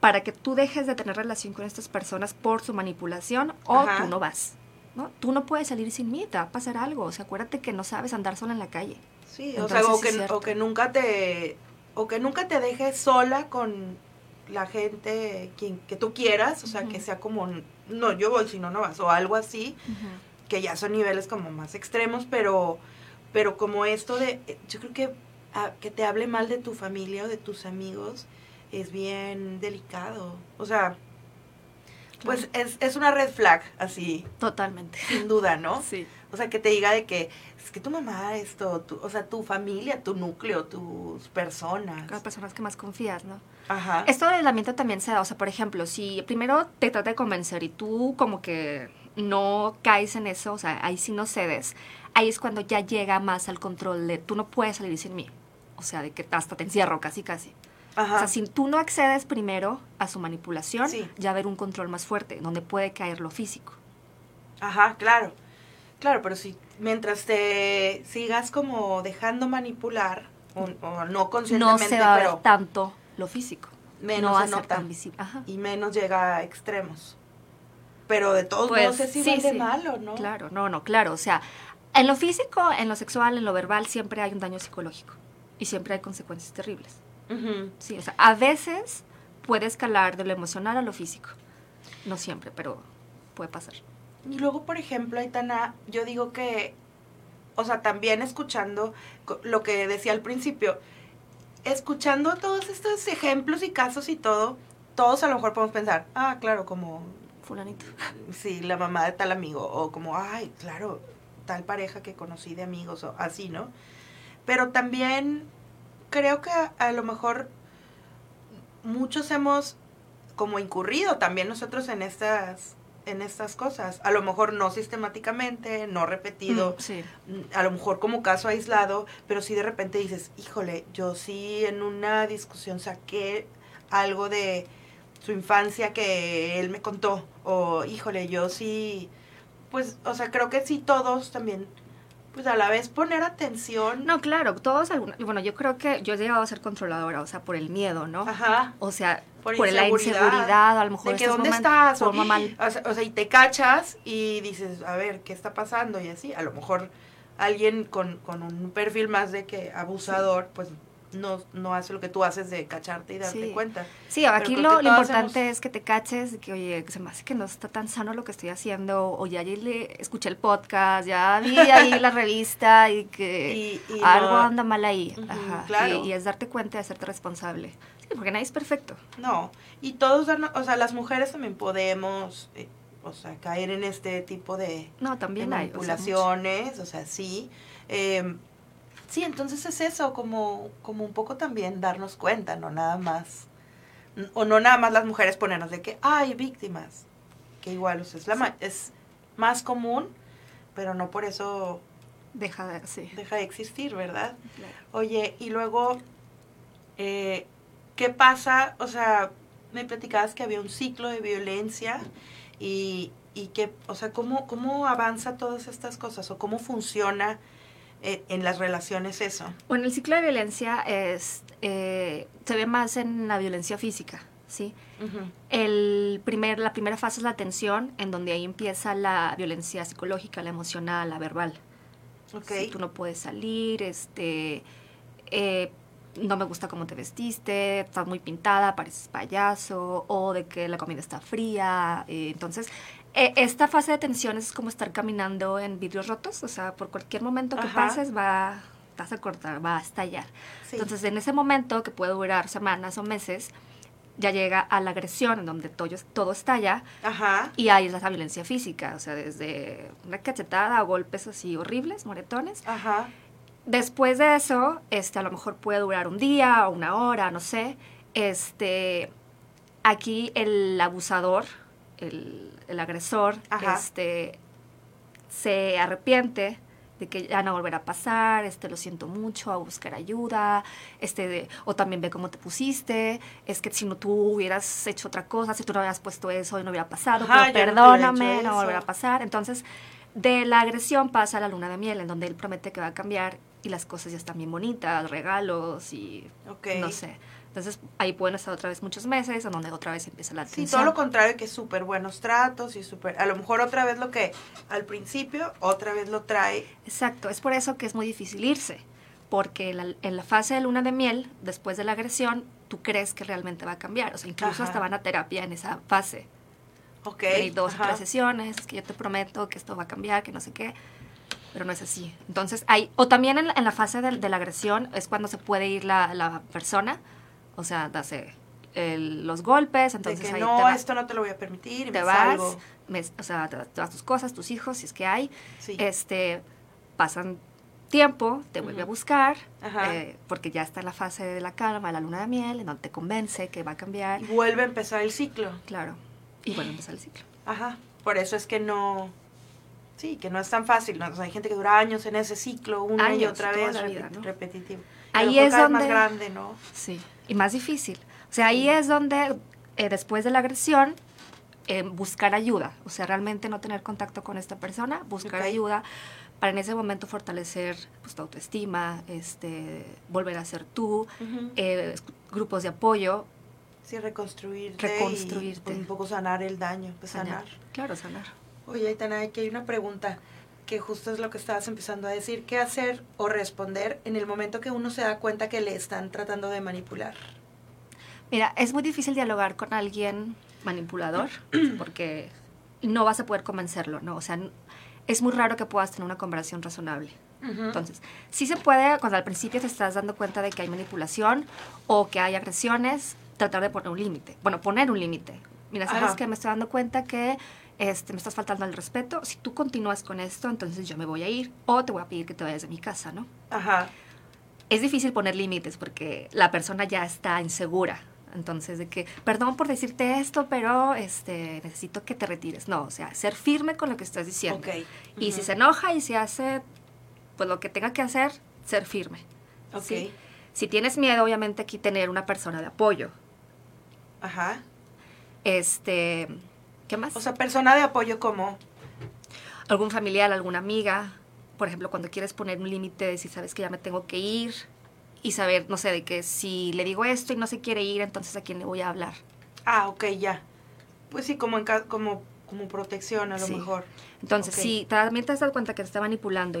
para que tú dejes de tener relación con estas personas por su manipulación o tú no vas. ¿no? Tú no puedes salir sin mí, te va a pasar algo. O sea, acuérdate que no sabes andar sola en la calle. Sí, o sea, o que, o que, nunca te o que nunca te dejes sola con la gente quien que tú quieras, o sea, que sea como no, yo voy si no no vas o algo así, que ya son niveles como más extremos, pero pero como esto de yo creo que ah, que te hable mal de tu familia o de tus amigos es bien delicado. O sea, pues es, es, una red flag, así. Totalmente. Sin duda, ¿no? Sí. O sea, que te diga de que es que tu mamá, esto, o sea, tu familia, tu núcleo, tus personas. Las personas que más confías, ¿no? Ajá. Esto del aislamiento también se da, o sea, por ejemplo, si primero te trata de convencer y tú como que no caes en eso, o sea, ahí sí no cedes, ahí es cuando ya llega más al control de tú no puedes salir sin mí. O sea, de que hasta te encierro, casi, casi. O sea, si tú no accedes primero a su manipulación, ya haber un control más fuerte, donde puede caer lo físico. Ajá, claro. Claro, pero si mientras te sigas como dejando manipular, o, no conscientemente, no se va a ver tanto lo físico. Menos no se tan visible. Y menos llega a extremos. Pero de todos pues, modos es igual de malo, ¿no? Claro, no, no, claro. O sea, en lo físico, en lo sexual, en lo verbal, siempre hay un daño psicológico. Y siempre hay consecuencias terribles. Sí, o sea, a veces puede escalar de lo emocional a lo físico. No siempre, pero puede pasar. Y luego, por ejemplo, Aitana, yo digo que, o sea, también escuchando lo que decía al principio, escuchando todos estos ejemplos y casos y todo, todos a lo mejor podemos pensar, ah, claro, como... Fulanito. <laughs> Sí, la mamá de tal amigo, o como, ay, claro, tal pareja que conocí de amigos, o así, ¿no? Pero también creo que a, lo mejor muchos hemos como incurrido también nosotros en estas en estas cosas. A lo mejor no sistemáticamente, no repetido, mm, mm, a lo mejor como caso aislado, pero si de repente dices, híjole, yo sí en una discusión saqué algo de, su infancia que él me contó. O, híjole, yo sí, pues, o sea, creo que sí todos también, pues a la vez poner atención. No, claro, todos, bueno, yo creo que yo he llegado a ser controladora, o sea, por el miedo, ¿no? Ajá. O sea, Por por, la inseguridad. a lo mejor de que dónde estás o, mal- o sea, o sea, y te cachas y dices a ver qué está pasando y así a lo mejor alguien con, con un perfil más de que abusador pues no, no hace lo que tú haces de cacharte y darte Sí. cuenta Sí, aquí lo, importante es que te caches, que oye, se me hace que no está tan sano lo que estoy haciendo, o ya le escuché el podcast, ya vi ahí la revista y que <laughs> Y- y algo no- anda mal ahí. Ajá. claro. Y, y es darte cuenta y hacerte responsable. Sí, porque nadie es perfecto. no y todos o sea las mujeres también podemos eh, o sea caer en este tipo de, No, de también hay. o sea, manipulaciones o sea sí Eh, sí entonces es eso como como un poco también darnos cuenta no nada más o no nada más las mujeres ponernos de que hay víctimas que igual o sea, es la ma- es más común pero no por eso Deja de, sí. deja de existir verdad claro. Oye, y luego, eh, ¿qué pasa? O sea, me platicabas que había un ciclo de violencia y, y que, o sea, ¿cómo, ¿cómo avanza todas estas cosas o cómo funciona eh, en las relaciones eso? Bueno, el ciclo de violencia es, eh, se ve más en la violencia física, ¿sí? El primer, la primera fase es la tensión, en donde ahí empieza la violencia psicológica, la emocional, la verbal. Ok. Si tú no puedes salir, este, eh, no me gusta cómo te vestiste, estás muy pintada, pareces payaso, o de que la comida está fría. eh, entonces, eh, esta fase de tensión es como estar caminando en vidrios rotos, o sea, por cualquier momento que Ajá. pases va, vas a cortar, va a estallar. Sí. Entonces, en ese momento, que puede durar semanas o meses, ya llega a la agresión, en donde todo, todo estalla, Ajá. y ahí es la violencia física, o sea, desde una cachetada a golpes así horribles, moretones. Ajá. Después de eso, este, a lo mejor puede durar un día o una hora, no sé. Este, aquí el abusador, el, el agresor, Ajá. este, se arrepiente de que ya no volverá a pasar, este, lo siento mucho, a buscar ayuda, este, de- o también ve cómo te pusiste, es que si no tú hubieras hecho otra cosa, si tú no hubieras puesto eso no hubiera pasado, Ajá, pero no perdóname, no eso. volverá a pasar. Entonces, de la agresión pasa a la luna de miel, en donde él promete que va a cambiar y las cosas ya están bien bonitas, regalos y Ok. no sé. Entonces, ahí pueden estar otra vez muchos meses, en donde otra vez empieza la Sí, tensión. todo lo contrario que súper buenos tratos y súper... A lo mejor otra vez lo que al principio, otra vez lo trae... Exacto, es por eso que es muy difícil irse, porque en la, en la fase de luna de miel, después de la agresión, tú crees que realmente va a cambiar, o sea, incluso Ajá. hasta van a terapia en esa fase. Ok. Hay dos o tres sesiones, es que yo te prometo que esto va a cambiar, que no sé qué, pero no es así. Entonces, hay, o también en, la- en la fase de, de la agresión es cuando se puede ir la, la persona, o sea, hace el- los golpes, De entonces que ahí no, te, vas- esto no te lo voy a permitir te me vas, salgo. me- o sea, te, te das tus cosas, tus hijos, si es que hay, Sí. este, pasan tiempo, te vuelve a Ujú. buscar, Ajá. eh, porque ya está en la fase de la calma, de la luna de miel, en donde te convence que va a cambiar, Y vuelve a empezar el ciclo. claro, y bueno, empieza el ciclo. Ajá. Por eso es que no. Sí, que no es tan fácil. ¿no? O sea, hay gente que dura años en ese ciclo, una y Años, otra toda vez, la vida, repet- ¿no? repetitivo. Y Ahí es vez más donde- grande, ¿no? Sí, y más difícil. O sea, ahí es donde eh, después de la agresión eh, buscar ayuda, o sea, realmente no tener contacto con esta persona, buscar ayuda para en ese momento fortalecer pues, tu autoestima, este, volver a ser tú, eh, grupos de apoyo, Sí, reconstruirte. Reconstruirte. Y un poco sanar el daño. Pues sanar. Claro, sanar. Oye, Aitana, aquí hay una pregunta que justo es lo que estabas empezando a decir. ¿Qué hacer o responder en el momento que uno se da cuenta que le están tratando de manipular? Mira, es muy difícil dialogar con alguien manipulador <clears throat> porque no vas a poder convencerlo, ¿no? O sea, es muy raro que puedas tener una conversación razonable. Entonces, sí se puede, cuando al principio te estás dando cuenta de que hay manipulación o que hay agresiones, tratar de poner un límite. Bueno, poner un límite. Mira, ¿sabes Ajá. que Me estoy dando cuenta que este, me estás faltando el respeto. Si tú continúas con esto, entonces yo me voy a ir o te voy a pedir que te vayas de mi casa, ¿no? Ajá. es difícil poner límites porque la persona ya está insegura. Entonces, de que, perdón por decirte esto, pero este, necesito que te retires. No, o sea, ser firme con lo que estás diciendo. Ok. Y si se enoja y se hace, pues lo que tenga que hacer, ser firme. Ok. ¿sí? Si tienes miedo, obviamente aquí tener una persona de apoyo. Ajá. Este, ¿qué más? O sea, persona de apoyo como... Algún familiar, alguna amiga. Por ejemplo, cuando quieres poner un límite de si sabes que ya me tengo que ir y saber, no sé, de que si le digo esto y no se quiere ir, entonces a quién le voy a hablar. Ah, ok, ya. Pues sí, como, en ca- como, como protección a lo Sí. mejor. Entonces, Ok. si también te das cuenta que te está manipulando,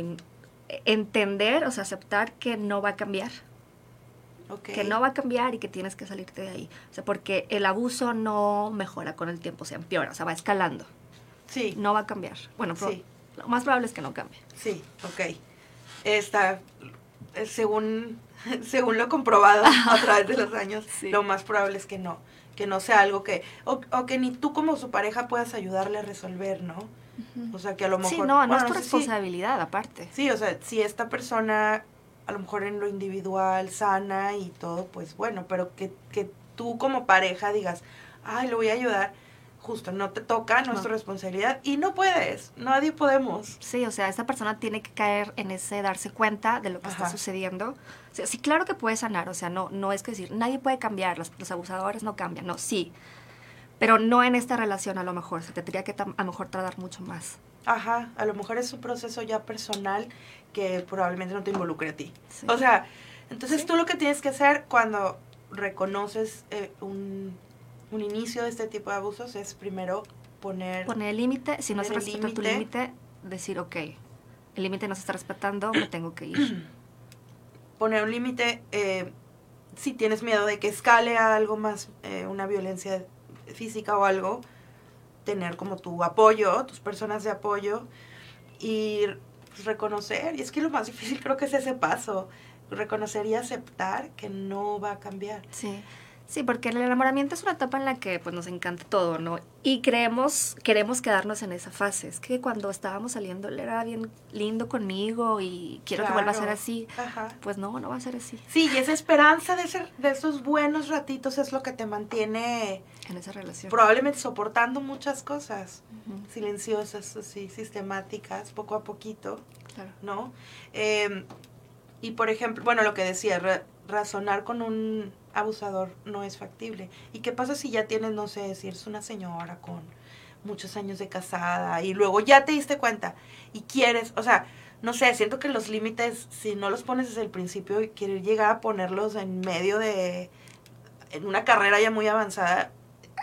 entender, o sea, aceptar que no va a cambiar. Que no va a cambiar y que tienes que salirte de ahí. O sea, porque el abuso no mejora con el tiempo, se empeora, o sea, va escalando. Sí, No va a cambiar. Bueno, Sí. lo más probable es que no cambie. sí, ok. Está, según, <laughs> según lo comprobado a través de los años, <laughs> Sí. lo más probable es que no. Que no sea algo que... O, o que ni tú como su pareja puedas ayudarle a resolver, ¿no? O sea, que a lo mejor... Sí, no, no es tu sé responsabilidad, aparte. Sí, o sea, si esta persona a lo mejor en lo individual sana y todo, pues bueno, pero que, que tú como pareja digas, ay, lo voy a ayudar, justo, no te toca, no, es tu No. responsabilidad y no puedes, nadie podemos. Sí, o sea, esta persona tiene que caer en ese darse cuenta de lo que está sucediendo. O sea, sí, claro que puede sanar, o sea, no, no es que decir, nadie puede cambiar, los, los abusadores no cambian, no, sí. Pero no en esta relación a lo mejor, o te tendría que a lo mejor tardar mucho más. Ajá, a lo mejor es un proceso ya personal que probablemente no te involucre a ti. Sí. O sea, entonces Sí. tú lo que tienes que hacer cuando reconoces eh, un, un inicio de este tipo de abusos es primero poner... Poner el límite, si no se respeta tu límite. límite, decir, ok, el límite no se está respetando, me tengo que ir. <clears throat> poner un límite eh, si tienes miedo de que escale a algo más, eh, una violencia física o algo, tener como tu apoyo, tus personas de apoyo y pues, reconocer, y es que lo más difícil creo que es ese paso, reconocer y aceptar que no va a cambiar. Sí. Sí, porque el enamoramiento es una etapa en la que pues nos encanta todo, ¿no? Y creemos, queremos quedarnos en esa fase. Es que cuando estábamos saliendo él era bien lindo conmigo y quiero que vuelva a ser así. Ajá. Pues no, no va a ser así Sí, y esa esperanza de, ser, de esos buenos ratitos es lo que te mantiene en esa relación. probablemente soportando muchas cosas silenciosas, así, sistemáticas, poco a poquito. claro. ¿no? Eh, y por ejemplo, bueno, lo que decía, ra- razonar con un abusador no es factible. ¿Y qué pasa si ya tienes, no sé, si eres una señora con muchos años de casada y luego ya te diste cuenta y quieres, o sea, no sé, siento que los límites, si no los pones desde el principio y quieres llegar a ponerlos en medio de, en una carrera ya muy avanzada,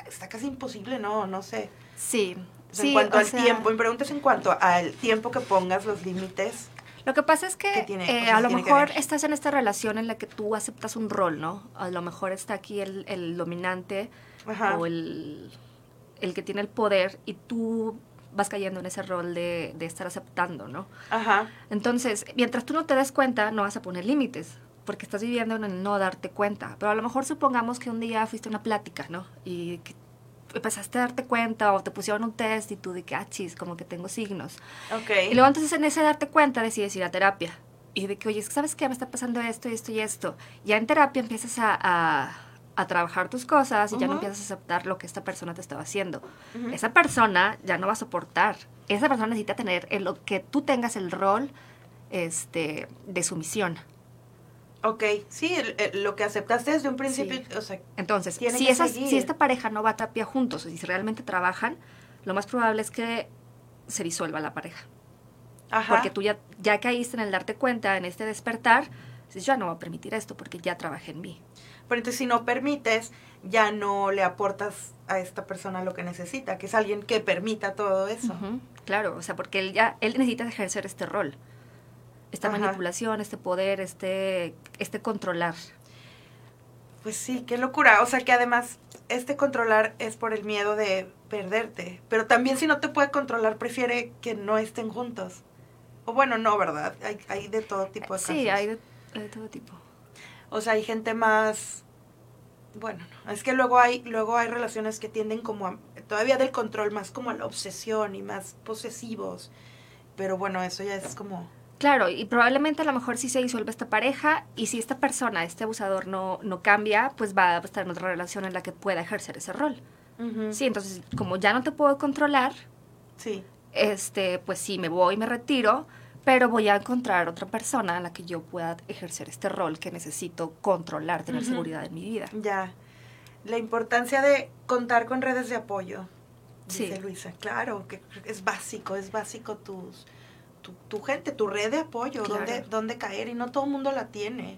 está casi imposible, ¿no? No sé. Sí. Sí, en cuanto al sea, tiempo, mi pregunta es en cuanto al tiempo que pongas los límites. Lo que pasa es que ¿Qué tiene- eh, a lo mejor estás en esta relación en la que tú aceptas un rol, ¿no? A lo mejor está aquí el, el dominante Ajá. o el, el que tiene el poder y tú vas cayendo en ese rol de, de estar aceptando, ¿no? Ajá. Entonces, mientras tú no te des cuenta, no vas a poner límites, porque estás viviendo en el no darte cuenta. Pero a lo mejor supongamos que un día fuiste a una plática, ¿no? Y que empezaste a darte cuenta o te pusieron un test y tú de que, ah, chis, como que tengo signos. Y luego entonces en ese darte cuenta decides ir a terapia. Y de que, oye, ¿sabes qué? Me está pasando esto y esto y esto. Ya en terapia empiezas a, a- a trabajar tus cosas y ya no empiezas a aceptar lo que esta persona te estaba haciendo. Ujú. Esa persona ya no va a soportar. Esa persona necesita tener el, lo que tú tengas el rol este, de sumisión. Ok, sí, el- el- lo que aceptaste desde un principio, Sí. o sea, Entonces, si, esas, si esta pareja no va a terapia juntos o si realmente trabajan, lo más probable es que se disuelva la pareja. ajá. Porque tú ya, ya caíste en el darte cuenta, en este despertar, dices, yo ya no voy a permitir esto porque ya trabajé en mí. Pero entonces si no permites, ya no le aportas a esta persona lo que necesita, que es alguien que permita todo eso. Claro, o sea, porque él ya, él necesita ejercer este rol. Esta Ajá. manipulación, este poder, este, este controlar. Pues sí, qué locura. O sea que además este controlar es por el miedo de perderte. Pero también si no te puede controlar, prefiere que no estén juntos. O bueno, no, ¿verdad? Hay, hay de todo tipo de casos. Sí, hay de, hay de todo tipo. O sea, hay gente más... Bueno, no, es que luego hay, luego hay relaciones que tienden como a, todavía del control, más como a la obsesión y más posesivos. Pero bueno, eso ya es como... Claro, y probablemente a lo mejor sí se disuelve esta pareja y si esta persona, este abusador no, no cambia, pues va a estar en otra relación en la que pueda ejercer ese rol. Sí, entonces como ya no te puedo controlar, Sí, este, pues sí, me voy, me retiro, pero voy a encontrar otra persona en la que yo pueda ejercer este rol que necesito controlar, tener seguridad en mi vida. ya. La importancia de contar con redes de apoyo, dice Sí. Luisa. Claro, que es básico, es básico tus, tu, tu gente, tu red de apoyo, Claro. dónde, dónde caer, y no todo el mundo la tiene.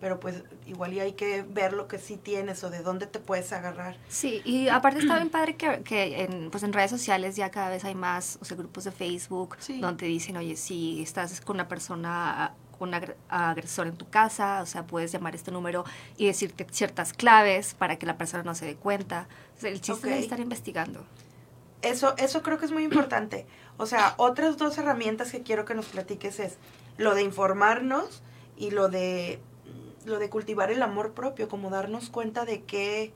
Pero pues igual y hay que ver lo que sí tienes o de dónde te puedes agarrar. Sí, y <clears throat> aparte está bien padre que, que en, pues en redes sociales ya cada vez hay más, o sea, grupos de Facebook Sí. donde dicen, oye, si estás con una persona, un agre- agresor en tu casa, o sea, puedes llamar este número y decirte ciertas claves para que la persona no se dé cuenta. O sea, el chiste Ok. es estar investigando. Eso, eso creo que es muy importante. O sea, otras dos herramientas que quiero que nos platiques es lo de informarnos y lo de lo de cultivar el amor propio, como darnos cuenta de que,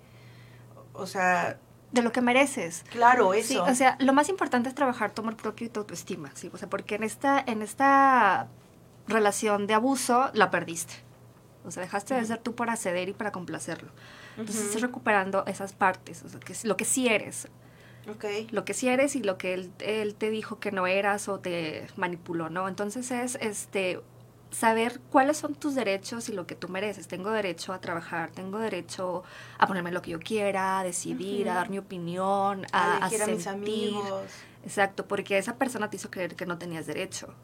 o sea, De lo que mereces. claro, Sí, eso. o sea, lo más importante es trabajar tu amor propio y tu autoestima, ¿sí? O sea, porque en esta, en esta relación de abuso la perdiste. O sea, dejaste de ser tú para ceder y para complacerlo. Entonces, estás recuperando esas partes, o sea, que es lo que sí eres. Lo que sí eres y lo que él, él te dijo que no eras o te manipuló, ¿no? Entonces es este saber cuáles son tus derechos y lo que tú mereces. Tengo derecho a trabajar, tengo derecho a ponerme lo que yo quiera, a decidir, a dar mi opinión, a a, a mis amigos, Exacto, porque esa persona te hizo creer que no tenías derecho.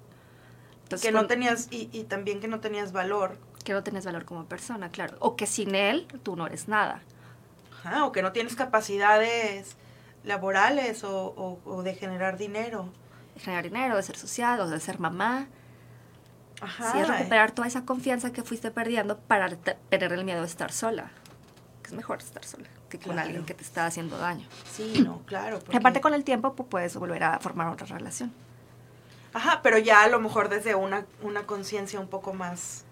Entonces, que no tenías, y, y también que no tenías valor, que no tienes valor como persona, claro. O que sin él tú no eres nada. Ajá, o que no tienes capacidades laborales o, o- o de generar dinero. De generar dinero, de ser social, de ser mamá. Ajá. Sí, es recuperar toda esa confianza que fuiste perdiendo para perder el miedo de estar sola. Que es mejor estar sola que con Claro. alguien que te está haciendo daño. Sí, no, <clears throat> claro. Porque- aparte con el tiempo pues, puedes volver a formar otra relación. Ajá, pero ya a lo mejor desde una, una conciencia un poco más...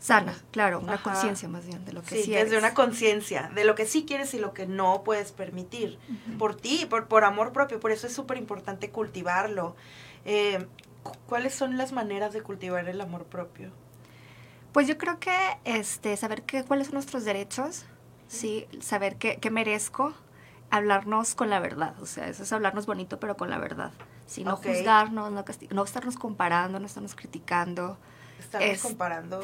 Sana, claro, una conciencia más bien de lo que Sí, sí, desde eres. una conciencia de lo que sí quieres y lo que no puedes permitir. Por ti, por, por amor propio. Por eso es súper importante cultivarlo. Eh, cu- ¿Cuáles son las maneras de cultivar el amor propio? Pues yo creo que este, saber que, cuáles son nuestros derechos, sí, saber que merezco, hablarnos con la verdad. O sea, eso es hablarnos bonito, pero con la verdad. Sí, no juzgarnos, no, no estarnos comparando, no estarnos criticando. Estamos Este, comparando.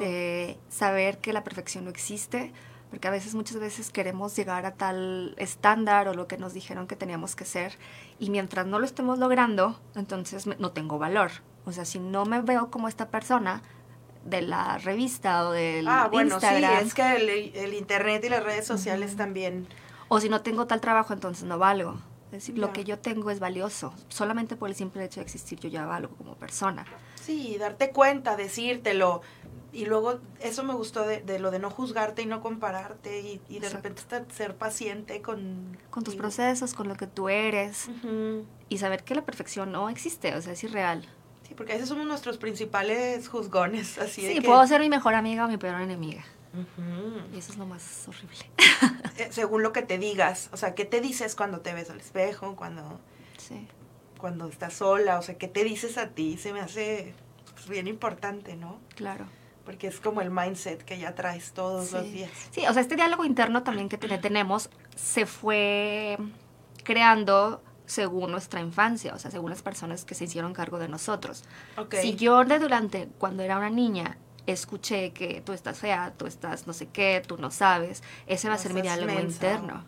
saber que la perfección no existe, porque a veces, muchas veces queremos llegar a tal estándar o lo que nos dijeron que teníamos que ser, y mientras no lo estemos logrando, entonces me- no tengo valor. O sea, si no me veo como esta persona de la revista o del Ah, bueno, Instagram, sí, es que el, el internet y las redes sociales Ujú. también. o si no tengo tal trabajo, entonces no valgo. Decir, lo que yo tengo es valioso. Solamente por el simple hecho de existir yo ya valgo como persona. Sí, darte cuenta, decírtelo. Y luego, eso me gustó de, de lo de no juzgarte y no compararte y, y de Exacto. repente ser paciente con... Con tus contigo. procesos, con lo que tú eres, Ujú. y saber que la perfección no existe, o sea, es irreal. Sí, porque esos somos nuestros principales juzgones, así de Sí, que- puedo ser mi mejor amiga o mi peor enemiga. Y eso es lo más horrible. <laughs> Eh, Según lo que te digas, o sea, ¿qué te dices cuando te ves al espejo, cuando, Sí. cuando estás sola? O sea, ¿qué te dices a ti? Se me hace pues, bien importante, ¿no? Claro. Porque es como el mindset que ya traes todos los días. Sí, o sea, este diálogo interno también que te- tenemos se fue creando según nuestra infancia, o sea, según las personas que se hicieron cargo de nosotros. Si yo de durante, cuando era una niña, escuché que tú estás fea, tú estás no sé qué, tú no sabes, ese va a No ser mi diálogo interno.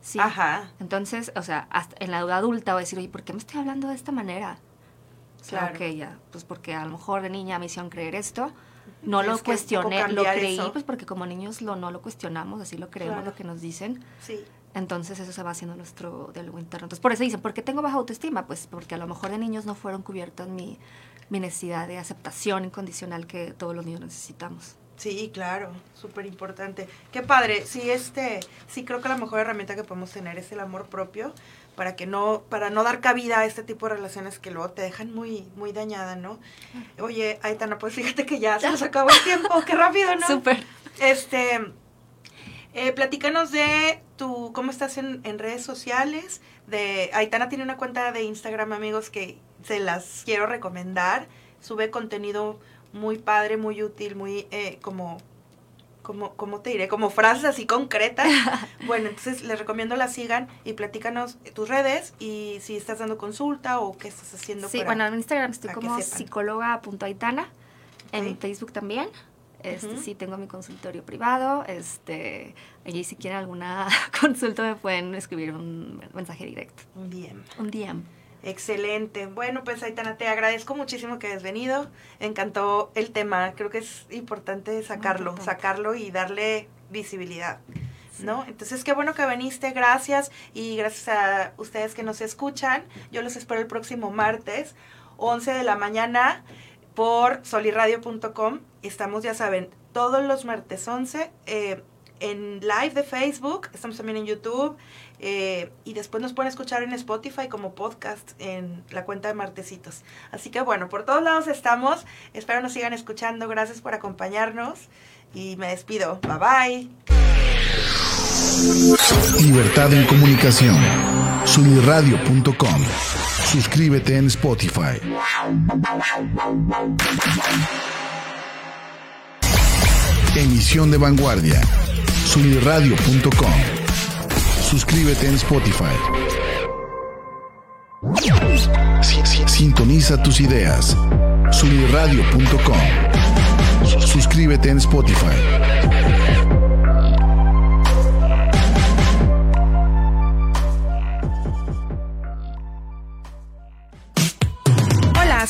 Sí. Ajá. Entonces, o sea, hasta en la edad adulta voy a decir, oye, ¿por qué me estoy hablando de esta manera? Claro. ok, ya, pues porque a lo mejor de niña me hicieron creer esto, no Tienes lo que cuestioné, lo creí, eso. pues porque como niños lo, no lo cuestionamos, así lo creemos, Claro. lo que nos dicen, Sí. entonces eso se va haciendo nuestro diálogo interno. Entonces, por eso dicen, ¿por qué tengo baja autoestima? Pues porque a lo mejor de niños no fueron cubiertas mi, mi necesidad de aceptación incondicional que todos los niños necesitamos. Sí, claro, súper importante. Qué padre, sí, este, sí creo que la mejor herramienta que podemos tener es el amor propio para que no, para no dar cabida a este tipo de relaciones que luego te dejan muy, muy dañada, ¿no? Oye, Aitana, pues fíjate que ya <laughs> se nos acabó el tiempo, qué rápido, ¿no? Súper. Este, eh, platícanos de tu, cómo estás en, en redes sociales. De, Aitana tiene una cuenta de Instagram, amigos, que se las quiero recomendar. Sube contenido muy padre, muy útil, muy eh, como, como, ¿cómo te diré? Como frases así concretas. <laughs> bueno, entonces les recomiendo la sigan y platícanos tus redes y si estás dando consulta o qué estás haciendo. Sí, para- bueno, en Instagram estoy como psicóloga.aitana, en Ok. Facebook también. Este, Sí, tengo mi consultorio privado. Este, allí si quieren alguna <laughs> consulta me pueden escribir un mensaje directo. Un DM. Un DM. Excelente. Bueno, pues Aitana, te agradezco muchísimo que hayas venido. encantó el tema. Creo que es importante sacarlo, sacarlo y darle visibilidad. ¿No? Entonces, qué bueno que viniste, gracias y gracias a ustedes que nos escuchan. Yo los espero el próximo martes, 11 de la mañana por soliradio.com. Estamos, ya saben, todos los martes 11 eh, en live de Facebook, estamos también en YouTube eh, y después nos pueden escuchar en Spotify como podcast en la cuenta de Martecitos. Así que bueno, por todos lados estamos. Espero nos sigan escuchando. Gracias por acompañarnos y me despido. Bye bye. Libertad en comunicación. Sunirradio.com. Suscríbete en Spotify. Emisión de vanguardia. Sunirradio.com. Suscríbete en Spotify. Sintoniza tus ideas. Sunirradio.com. Suscríbete en Spotify.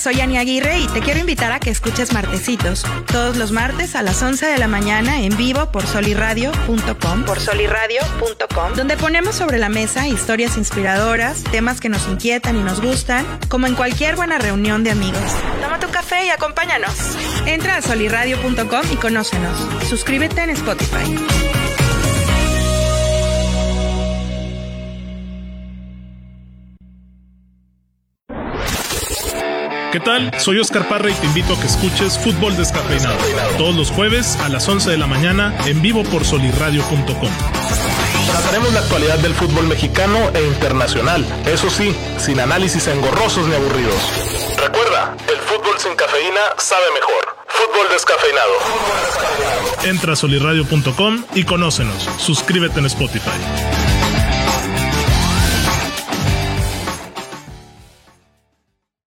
Soy Ani Aguirre y te quiero invitar a que escuches Martecitos todos los martes a las 11 de la mañana en vivo por soliradio.com, por soliradio.com, donde ponemos sobre la mesa historias inspiradoras, temas que nos inquietan y nos gustan, como en cualquier buena reunión de amigos. Toma tu café y acompáñanos. Entra a soliradio.com y conócenos. Suscríbete en Spotify. ¿Qué tal? Soy Oscar Parra y te invito a que escuches Fútbol Descafeinado todos los jueves a las 11 de la mañana en vivo por solirradio.com. Trataremos la actualidad del fútbol mexicano e internacional, eso sí, sin análisis engorrosos ni aburridos. Recuerda, el fútbol sin cafeína sabe mejor. Fútbol descafeinado. Entra a solirradio.com y conócenos. Suscríbete en Spotify.